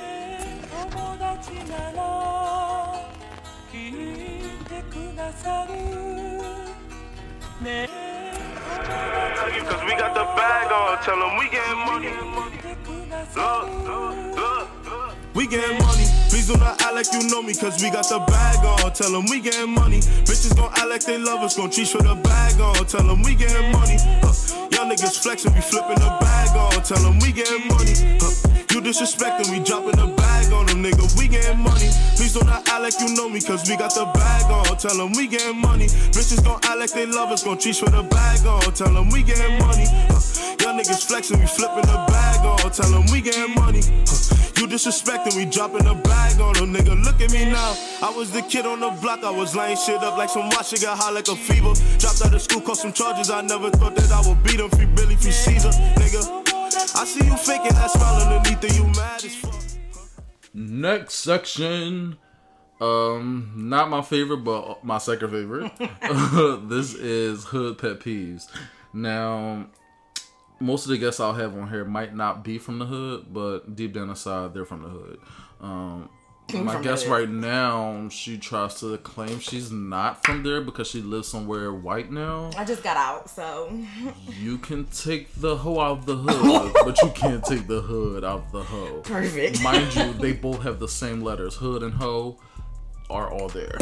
Cause we got the bag on, tell them we getting money. Look, look, look. We getting money. Please do not act like you know me, cause we got the bag on. Tell them we getting money. Bitches gon' act like they love us, gon' cheat for the bag on. Tell them we getting money. Huh. Young niggas flexing, we flipping the bag on. Tell them we getting money. You disrespecting, we dropping the bag on them, nigga. We getting money. Please do not act like you know me, cause we got the bag on. Tell them we getting money. Bitches gon' act like they love us, gon' cheat for the bag on. Tell them we getting money. Huh. Young niggas flexing, we flipping the bag on. Tell them we getting money. You disrespecting, we dropping the bag on them, nigga. Look at me now. I was the kid on the block, I was laying shit up like some watch, got high like a fever. Dropped out of school, caught some charges, I never thought that I would beat them. Free Billy, free Caesar, nigga. I see you faking that smile underneath it, you mad as fuck. Next section. Um, not my favorite, but my second favorite. this is hood pet peeves. Now, most of the guests I'll have on here might not be from the hood, but deep down inside, they're from the hood. Um, my guest right now, she tries to claim she's not from there because she lives somewhere white now. I just got out, so You can take the hoe out of the hood, but you can't take the hood out of the hoe. perfect. Mind you, they both have the same letters. Hood and hoe are all there.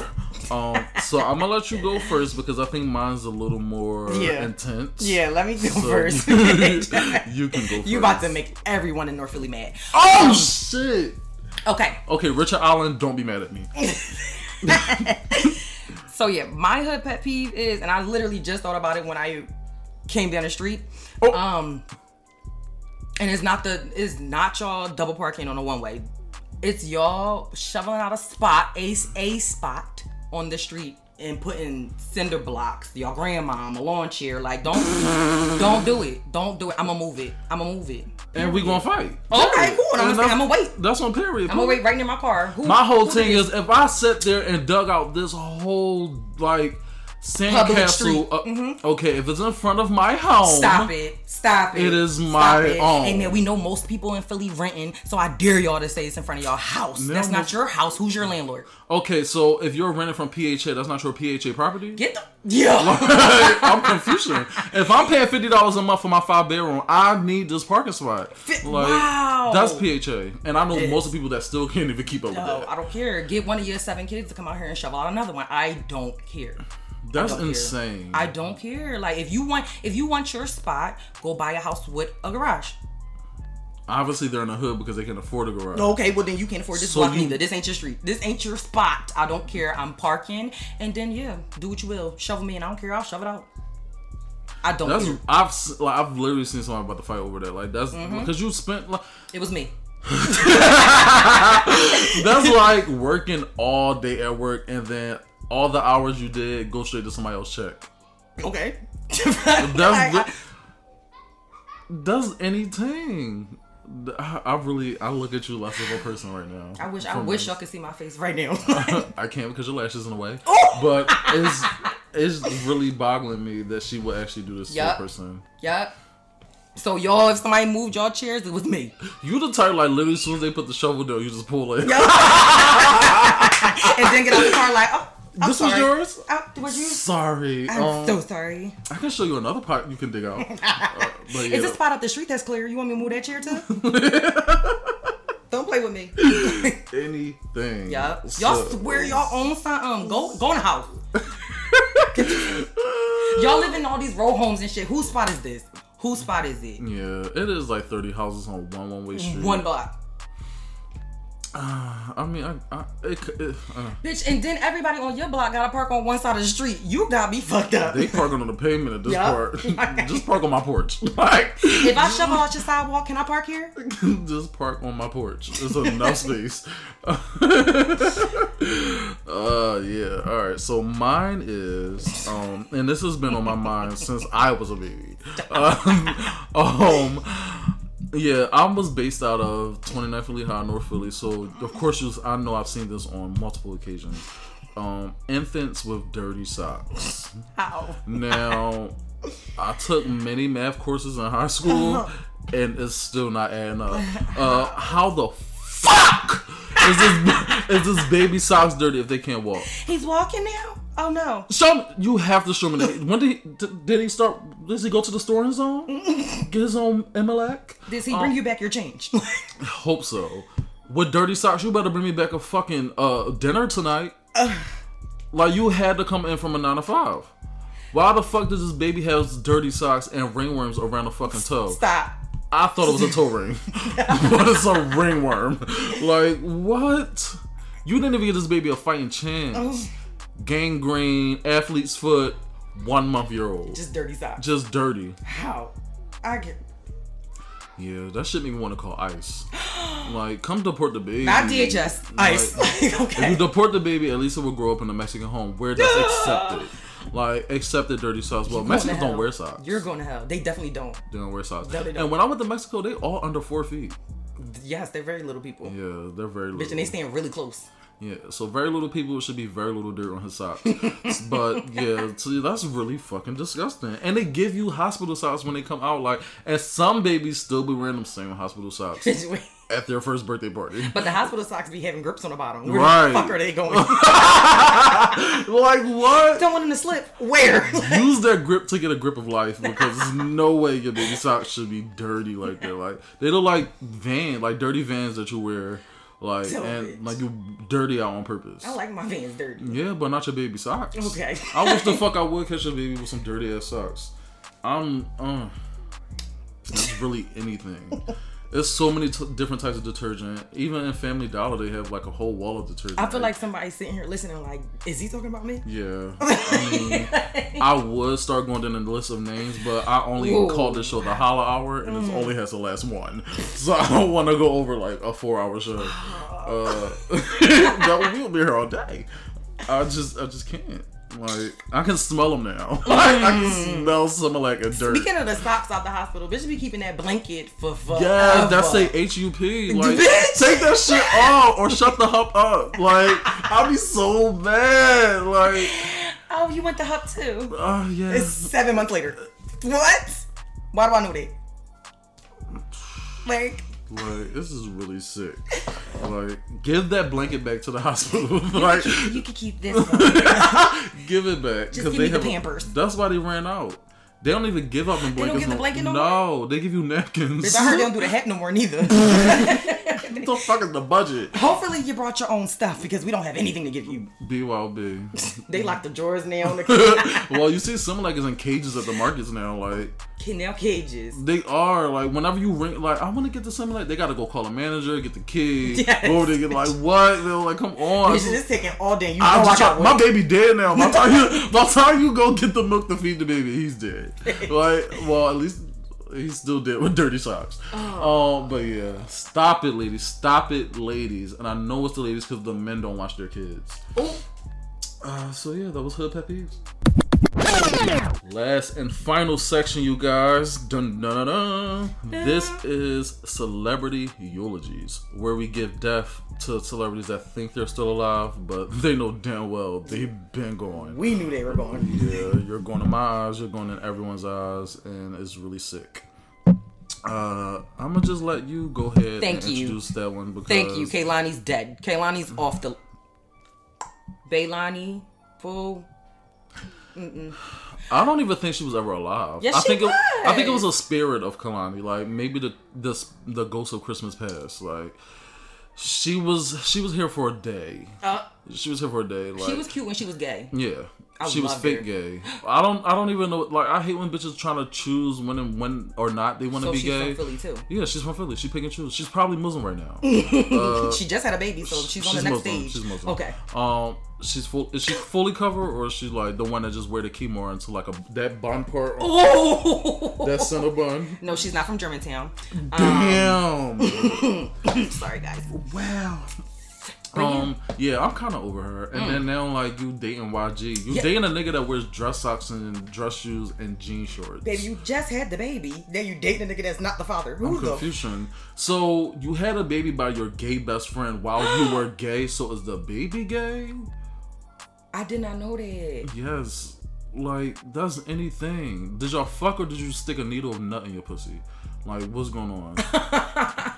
Um, so I'm gonna let you go first because I think mine's a little more Yeah. intense. yeah, let me go So- first. you can go. First. you about to make everyone in North Philly mad. Oh shit. Okay, Okay, Richard Allen, don't be mad at me. So yeah, my hood pet peeve is, and I literally just thought about it when I came down the street. Oh. Um, and it's not the it's not y'all double parking on a one way. It's y'all shoveling out a spot, a a spot on the street and putting cinder blocks. Y'all grandma, a lawn chair. Like don't don't do it. Don't do it. I'ma move it. I'ma move it. And we gonna fight. Okay, Period. cool. And I'm gonna- that's- I'ma wait. That's on period. I'm gonna wait right near my car. Who, My whole who thing did is if I sit there and dug out this whole like. Sandcastle, uh, okay, if it's in front of my home, Stop it. Stop it. It is my it. own. And man, we know most people in Philly renting, so I dare y'all to say it's in front of y'all house. That's not your house. Who's your landlord? Okay, so if you're renting from PHA, that's not your PHA property. Get the yeah. I'm confused. If I'm paying fifty dollars a month for my five bedroom, I need this parking spot. Fi- wow. that's PHA, and I know most of people that still can't even keep up with No, that. I don't care. Get one of your seven kids to come out here and shovel out another one. I don't care. That's care. insane. I don't care. Like if you want, if you want your spot, go buy a house with a garage. Obviously, they're in the hood because they can afford a garage. Okay, well then you can't afford this So block you- either. This ain't your street. This ain't your spot. I don't care. I'm parking, and then yeah, do what you will. Shovel me, and I don't care. I'll shove it out. I don't That's care. I've like I've literally seen someone about to fight over that. Like that's Mm-hmm. because you spent like It was me. that's like working all day at work and then all the hours you did go straight to somebody else's check. Okay. That's li- that's anything. I, I really I look at you less of a person right now. I wish I wish y'all could see my face right now. I can't because your lashes in the way. Oh! But it's it's really boggling me that she would actually do this to Yup. a person. yep. So y'all, if somebody moved y'all chairs, it was me. You the type like literally as soon as they put the shovel down, you just pull it. and then get out the car like, oh, I'm This was yours? Was you? Sorry. I'm um, so sorry. I can show you another pot you can dig out. Uh, but yeah. Is this spot up the street that's clear? You want me to move that chair too? Don't play with me. anything. Yeah. Y'all So- swear y'all own something. Um, go go in the house. y'all live in all these row homes and shit. Whose spot is this? Whose spot is it? Yeah, it is like 30 houses on one one way street. One block. I mean, I, I it, it, uh, Bitch, and then everybody on your block gotta park on one side of the street. You got me fucked up. they parking on the pavement at this Yeah. part. just park on my porch. Like, if I shovel out your sidewalk, can I park here? just park on my porch. There's enough space. uh, yeah. All right. So mine is, um, and this has been on my mind since I was a baby. Um, um yeah, I was based out of 29th High, North Philly. So of course, you, I know I've seen this on multiple occasions. Um, infants with dirty socks. How? Now, I took many math courses in high school, and it's still not adding up. Uh, how the fuck is this is this baby socks dirty if they can't walk? He's walking now? Oh no. Show me. You have to show me. That. When did he, did he start? Does he go to the store on his own? Get his own Emelec? Does he bring you back your change? Hope so. With dirty socks, you better bring me back a fucking uh dinner tonight. like you had to come in from a nine to five. Why the fuck does this baby have dirty socks and ringworms around the fucking toe? Stop. I thought it was a toe ring, but it's a ringworm. Like what? You didn't even give this baby a fighting chance. Gangrene, athlete's foot, one month year old, Just dirty socks. just dirty. How? I get. Yeah, that shit made me want to call ICE. Like, come deport the baby. Not DHS. Ice. Like, If you deport the baby, at least it will grow up in a Mexican home where that's accepted. Like, accepted dirty socks. Well, to Mexicans don't wear socks. You're going to hell. They definitely don't. they don't wear socks. No, they don't. And when I went to Mexico, they all under four feet. Yes, they're very little people. Yeah, they're very little. Bitch, and they stand really close. Yeah, so very little people should be very little dirt on his socks. but yeah, so that's really fucking disgusting. And they give you hospital socks when they come out, like, and some babies still be wearing them same hospital socks at their first birthday party. But the hospital socks be having grips on the bottom. Where Right. the fuck are they going? like what? don't want them to slip. Where? Use their grip to get a grip of life because there's no way your baby socks should be dirty like that. Like they look like van, like dirty vans that you wear, like Tell and bitch. like you dirty out on purpose. I like my vans dirty. Yeah, but not your baby socks. Okay. I wish the fuck I would catch a baby with some dirty ass socks. I'm, uh, it's really anything. There's so many t- different types of detergent. Even in Family Dollar, they have like a whole wall of detergent. I feel like somebody's sitting here listening, like, is he talking about me? Yeah, I mean, I would start going down the list of names, but I only Ooh. call this show the Holler Hour, and Mm. it only has the last one, so I don't want to go over like a four-hour show. Uh, that we'll be here all day. I just, I just can't. Like, I can smell them now. Like, I can mm. smell some of like a dirt. Speaking of the socks out the hospital, bitch be keeping that blanket for fuck. Yeah, that's a HUP. Like, Bitch. take that shit off or shut the hump up. Like, I'll be so mad. Like, Oh, you went to Hup too. oh yeah. It's seven months later. What? Why do I know that? Like, Like this is really sick. Like give that blanket back to the hospital. like you can keep this one. give it back Just give me the Pampers. That's why they ran out. They don't even give up in don't blankets. give the blanket no no, they give you napkins. Bitch, I heard they don't do the hat no more neither. what the fuck is the budget? Hopefully you brought your own stuff because we don't have anything to give you. BYB. They lock the drawers now. The well, you see some like is in cages at the markets now. Like now cages. they are like whenever you ring like I want to get to something like they gotta go call a manager, get the key. Yes. Or they get like what? They're like, come on. Bitch, this taking all day. You know I I, just got got, my baby dead now. By the time you, by the time you go get the milk to feed the baby, he's dead. Like, well, at least he still did with dirty socks. Oh. Um, but yeah, stop it, ladies. Stop it, ladies. And I know it's the ladies because the men don't watch their kids. Ooh. Uh, so yeah, that was hood pet peeves. Last and final section, you guys. Dun, dun, dun. This is celebrity eulogies, where we give death to celebrities that think they're still alive, but they know damn well they've been gone. We knew they were going. Yeah, you're going in my eyes, you're going in everyone's eyes, and it's really sick. Uh, I'm gonna just let you go ahead Thank and you. introduce that one because Thank you. Kehlani's dead. Kehlani's off the. Baylani, fool. I don't even think she was ever alive. Yes, I she think It, I think it was. was a spirit of Kehlani, like maybe the the the ghost of Christmas past. Like she was she was here for a day. Uh, She was here for a day. Like She was cute when she was gay. Yeah. I she was fake her. gay. I don't. I don't even know. Like, I hate when bitches trying to choose when and when or not they want to So be she's gay. from Philly too. Yeah, she's from Philly. She pick and choose. She's probably Muslim right now. she just had a baby, so she's, on the next Muslim. stage. She's Muslim. Okay. Um, she's full. Is she fully covered or is she like the one that just wear the keyboard into like a that bun part? Oh That center bun. no, she's not from Germantown. Damn. Sorry, guys. wow. Um, yeah, I'm kind of over her. And then now, like, you dating YG. You Mm. Yeah. dating a nigga that wears dress socks and dress shoes and jean shorts. Baby, you just had the baby. Then you dating a nigga that's not the father. Who the? Confusion. So you had a baby by your gay best friend while you were gay. So is the baby gay? I did not know that. Yes. Like that's anything. Did y'all fuck or did you stick a needle of nut in your pussy? Like what's going on?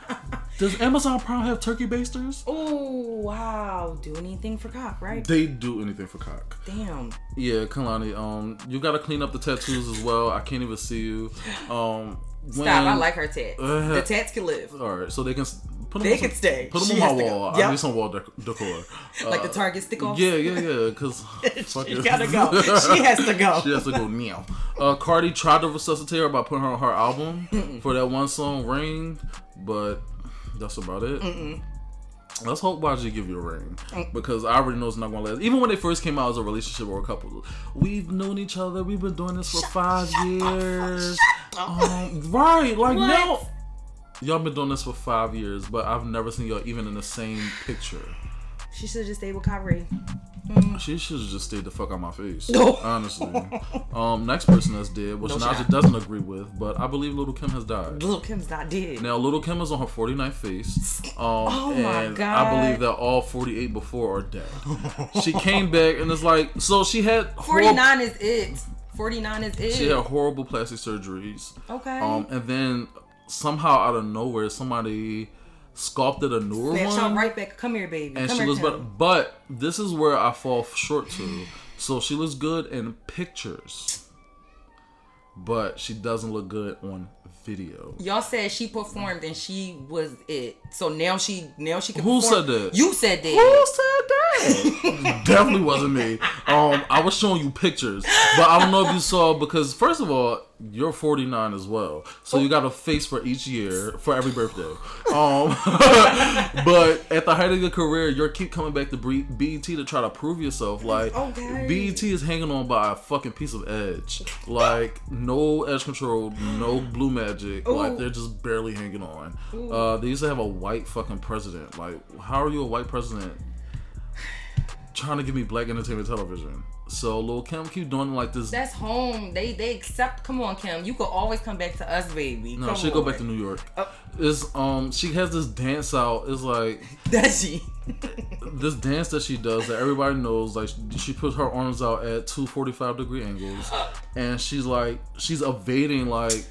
Does Amazon Prime have turkey basters? Oh wow. Do anything for cock, right? They do anything for cock. Damn. Yeah, Kehlani. Um, you gotta clean up the tattoos as well. I can't even see you. Um, when, Stop. I like her tats. Uh, the tats can live. All right, so they can s- put them. They on can some- stay. Put them She on my has to go. wall. I need some wall dec- decor. like the Uh, Target stick off. Yeah, yeah, yeah. Because She gotta go. She has to go. She has to go now. Uh, Cardi tried to resuscitate her by putting her on her album for that one song "Rain," but that's about it. Let's hope YG give you a ring Mm. because I already know it's not gonna last. Even when they first came out as a relationship or a couple, we've known each other. We've been doing this for five years. Um, right? Like What? no, y'all been doing this for five years, but I've never seen y'all even in the same picture. She should have just stay with Kyrie. She should have just stayed the fuck out my face. Honestly. Um, next person that's dead, which No Naja doesn't agree with, but I believe Little Kim has died. Little Kim's not dead. Now, Little Kim is on her 49th face. Um, Oh my and God. I believe that all 48 before are dead. she came back and it's like, so she had horrible, 49 is it. 49 is it. she had horrible plastic surgeries. okay. Um, and then somehow out of nowhere, somebody sculpted a newer Snatch one. right back. Come here, baby. and Come she here, looks better. But this is where I fall short to. So she looks good in pictures, but she doesn't look good on video. Y'all said she performed and she was it. So now she now she can Who perform. said that? You said that. Who said that? Definitely wasn't me. Um, I was showing you pictures, but I don't know if you saw because first of all, you're 49 as well, so you got a face for each year for every birthday. Um, but at the height of your career, you're keep coming back to BET to try to prove yourself. Like Okay. BET is hanging on by a fucking piece of edge. Like no edge control, no blue magic. Like they're just barely hanging on. Uh, they used to have a white fucking president. Like how are you a white president? Trying to give me black entertainment television. So Lil Kim keep doing like this. That's home. They they accept. Come on, Kim. You could always come back to us, baby. no, she go back to New York. Is um she has this dance out. It's like Does she? this dance that she does that everybody knows. Like she puts her arms out at two forty five degree angles, and she's like she's evading like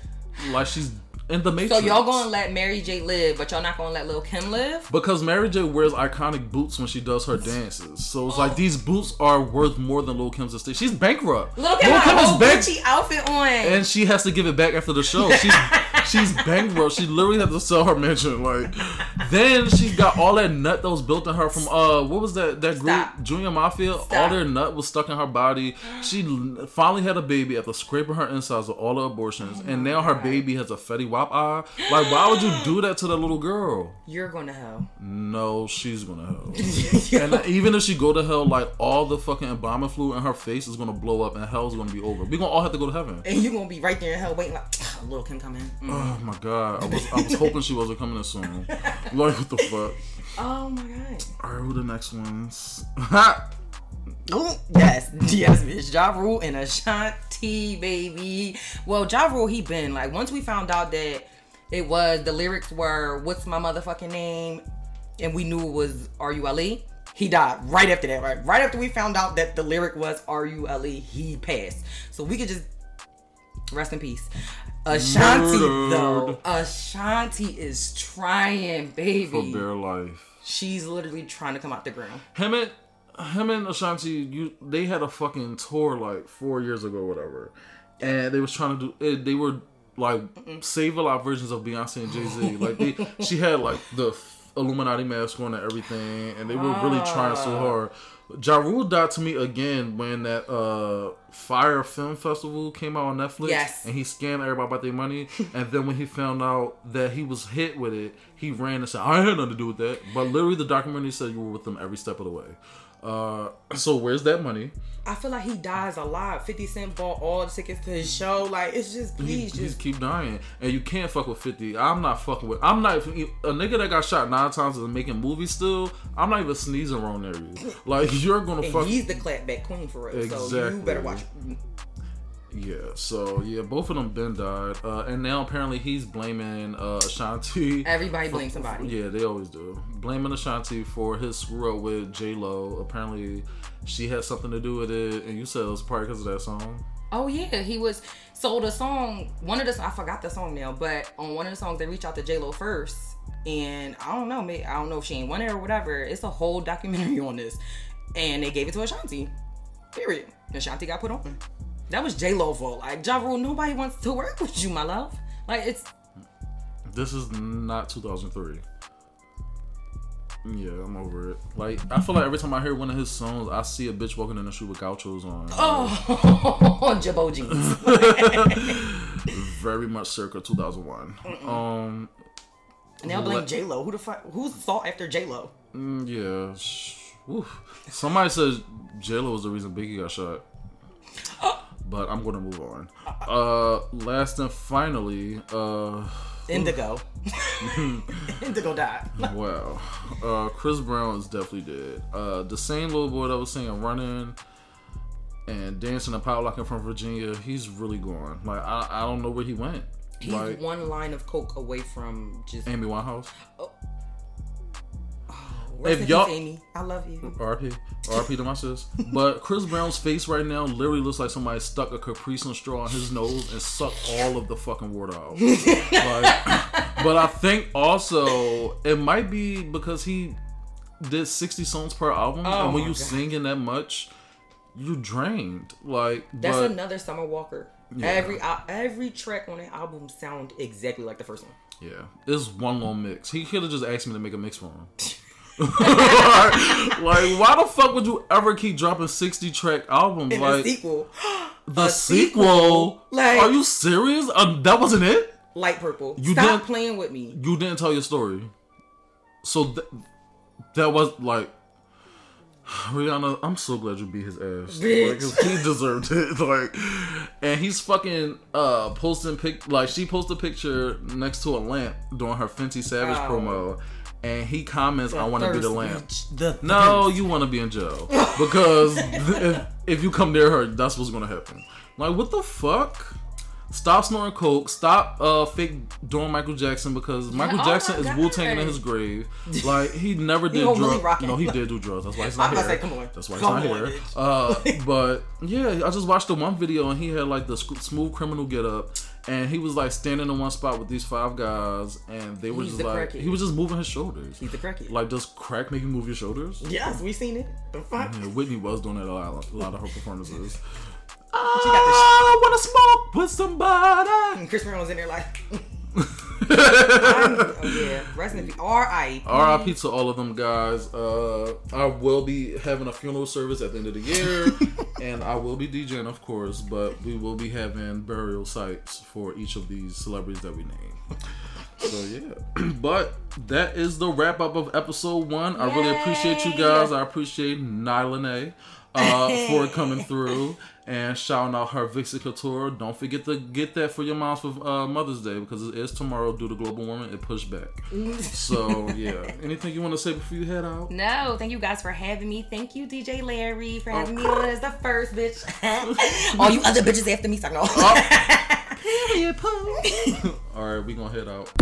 like she's the So y'all gonna let Mary J live, but y'all not gonna let Lil Kim live? because Mary J wears iconic boots when she does her dances. So it's like these boots are worth more than Lil Kim's estate. She's bankrupt. Lil Kim whole bank- Gucci outfit on. and she has to give it back after the show. She's she's bankrupt. She literally had to sell her mansion. Like then she got all that nut that was built in her from uh what was that that group Stop. Junior Mafia. All their nut was stuck in her body. She finally had a baby after scraping her insides with all the abortions, and now her baby has a Fetty Wap eye. Like why would you do that to that little girl? You're gonna hell. No, she's gonna hell. and even if she go to hell, like all the fucking embalming flu in her face is gonna blow up, and hell's gonna be over. We gonna all have to go to heaven. And you gonna be right there in hell waiting like little Kim come in. Mm. Oh my god, I was I was hoping she wasn't coming in soon. Like what the fuck? Oh my god. All right, who the next ones? Ooh, yes, yes, bitch. Ja Rule and Ashanti, baby. Well, Ja Rule, he been like once we found out that it was the lyrics were "What's my motherfucking name," and we knew it was "R U L E." He died right after that. Right, right after we found out that the lyric was "R U L E," he passed. So we could just rest in peace. Ashanti Murdered. though, Ashanti is trying, baby. for bare life. She's literally trying to come out the ground. And him and Ashanti, you they had a fucking tour like four years ago, whatever, and they was trying to do. It, they were like save a lot versions of Beyonce and Jay Z. Like they, she had like the Illuminati mask on and everything, and they were really trying so hard. Ja Rule died to me again when that uh Fyre Film Festival came out on Netflix. Yes. And he scammed everybody about their money. and then when he found out that he was hit with it, he ran and said, I had nothing to do with that. But literally the documentary said you were with them every step of the way. Uh so where's that money? I feel like he dies a lot. 50 Cent bought all the tickets to his show. Like, it's just, please, he just. keep dying, and you can't fuck with Fifty. I'm not fucking with. I'm not even a nigga that got shot nine times is making movies. Still, I'm not even sneezing around there. Like you're gonna And fuck. he's the clapback queen for real. So you Exactly. better watch. Yeah. So yeah, both of them been died, uh, and now apparently he's blaming uh, Ashanti. Everybody blame somebody. Yeah, they always do. Blaming Ashanti for his screw up with J Lo. Apparently, she had something to do with it, and you said it was probably because of that song. Oh yeah, he was. So the song, one of the I forgot the song now, but on one of the songs they reach out to J Lo first, and I don't know, maybe I don't know if she ain't won it or whatever. It's a whole documentary on this, and they gave it to Ashanti. Period. Ashanti got put on. That was J Lo fault. Like Ja Rule, nobody wants to work with you, my love. Like it's This is not 2003. Yeah, I'm over it. Like, I feel like every time I hear one of his songs, I see a bitch walking in the street with gauchos on. oh Jabot jeans. Very much circa 2001. Um, And they'll blame J Lo. Who the fuck? Who's thought after J Lo? mm, yeah. sh- Somebody says J-Lo was the reason Biggie got shot. But I'm gonna move on. Uh, last and finally, uh, Indigo. Indigo died. Wow. Uh, Chris Brown is definitely dead. Uh, the same little boy that was singing Running and dancing and power locking from Virginia, he's really gone. Like, I, I don't know where he went. He's like, one line of coke away from just. Amy Winehouse. Rest if y'all- Amy, I love you. RP. RP to my sis. But Chris Brown's face right now literally looks like somebody stuck a Capri Sun straw in his nose and sucked all of the fucking water out. Like, but I think also it might be because he did 60 songs per album. Oh and when you God. singing that much, you drained. Like, That's but, another Summer Walker. Yeah. Every every track on that album sound exactly like the first one. Yeah, it's one long mix. He could have just asked me to make a mix for him. like, like, why the fuck would you ever keep dropping 60 track albums? In like, the sequel, The A sequel? sequel? Like- are you serious? Uh, that wasn't it. light purple. You Stop didn't- playing with me. You didn't tell your story. So th- that was like Rihanna. I'm so glad you beat his ass. Bitch. Like, he deserved it. Like, and he's fucking uh posting pic. Like she posted a picture next to a lamp during her Fenty Savage Oh. promo, and he comments, "I want to be the lamp." The No, you want to be in jail because if, if you come near her, that's what's gonna happen. Like, what the fuck? Stop snorting coke. Stop uh fake doing Michael Jackson because Michael oh Jackson is Wu Tang in his grave. Like he never did drugs. No, he did do drugs. That's why he's not I'm here. say, come on. That's why he's Come not on, here. Uh, but yeah, I just watched the one video and he had like the smooth criminal get up. And he was like standing in one spot with these five guys, and they were He's just the like he was just moving his shoulders. He's a crackhead. Like, does crack make you move your shoulders? yes, we seen it. The fuck. Yeah, Whitney was doing that a lot, a lot of her performances. I want to smoke with somebody. And Chris Brown was in there like. oh yeah, rest in peace. R.I. R.I.P. to all of them guys. Uh, I will be having a funeral service at the end of the year, and I will be DJing, of course. But we will be having burial sites for each of these celebrities that we name. So yeah, but that is the wrap up of episode one. I really appreciate you guys. I appreciate Nylane uh, for coming through and shouting out her Vixen Couture. Don't forget to get that for your moms for uh, Mother's Day because it is tomorrow due to global warming. It pushed back. So yeah, anything you want to say before you head out? No, thank you guys for having me. Thank you, DJ Larry, for having me on as the first bitch. All you other bitches after me, suck no. All right, we gonna head out.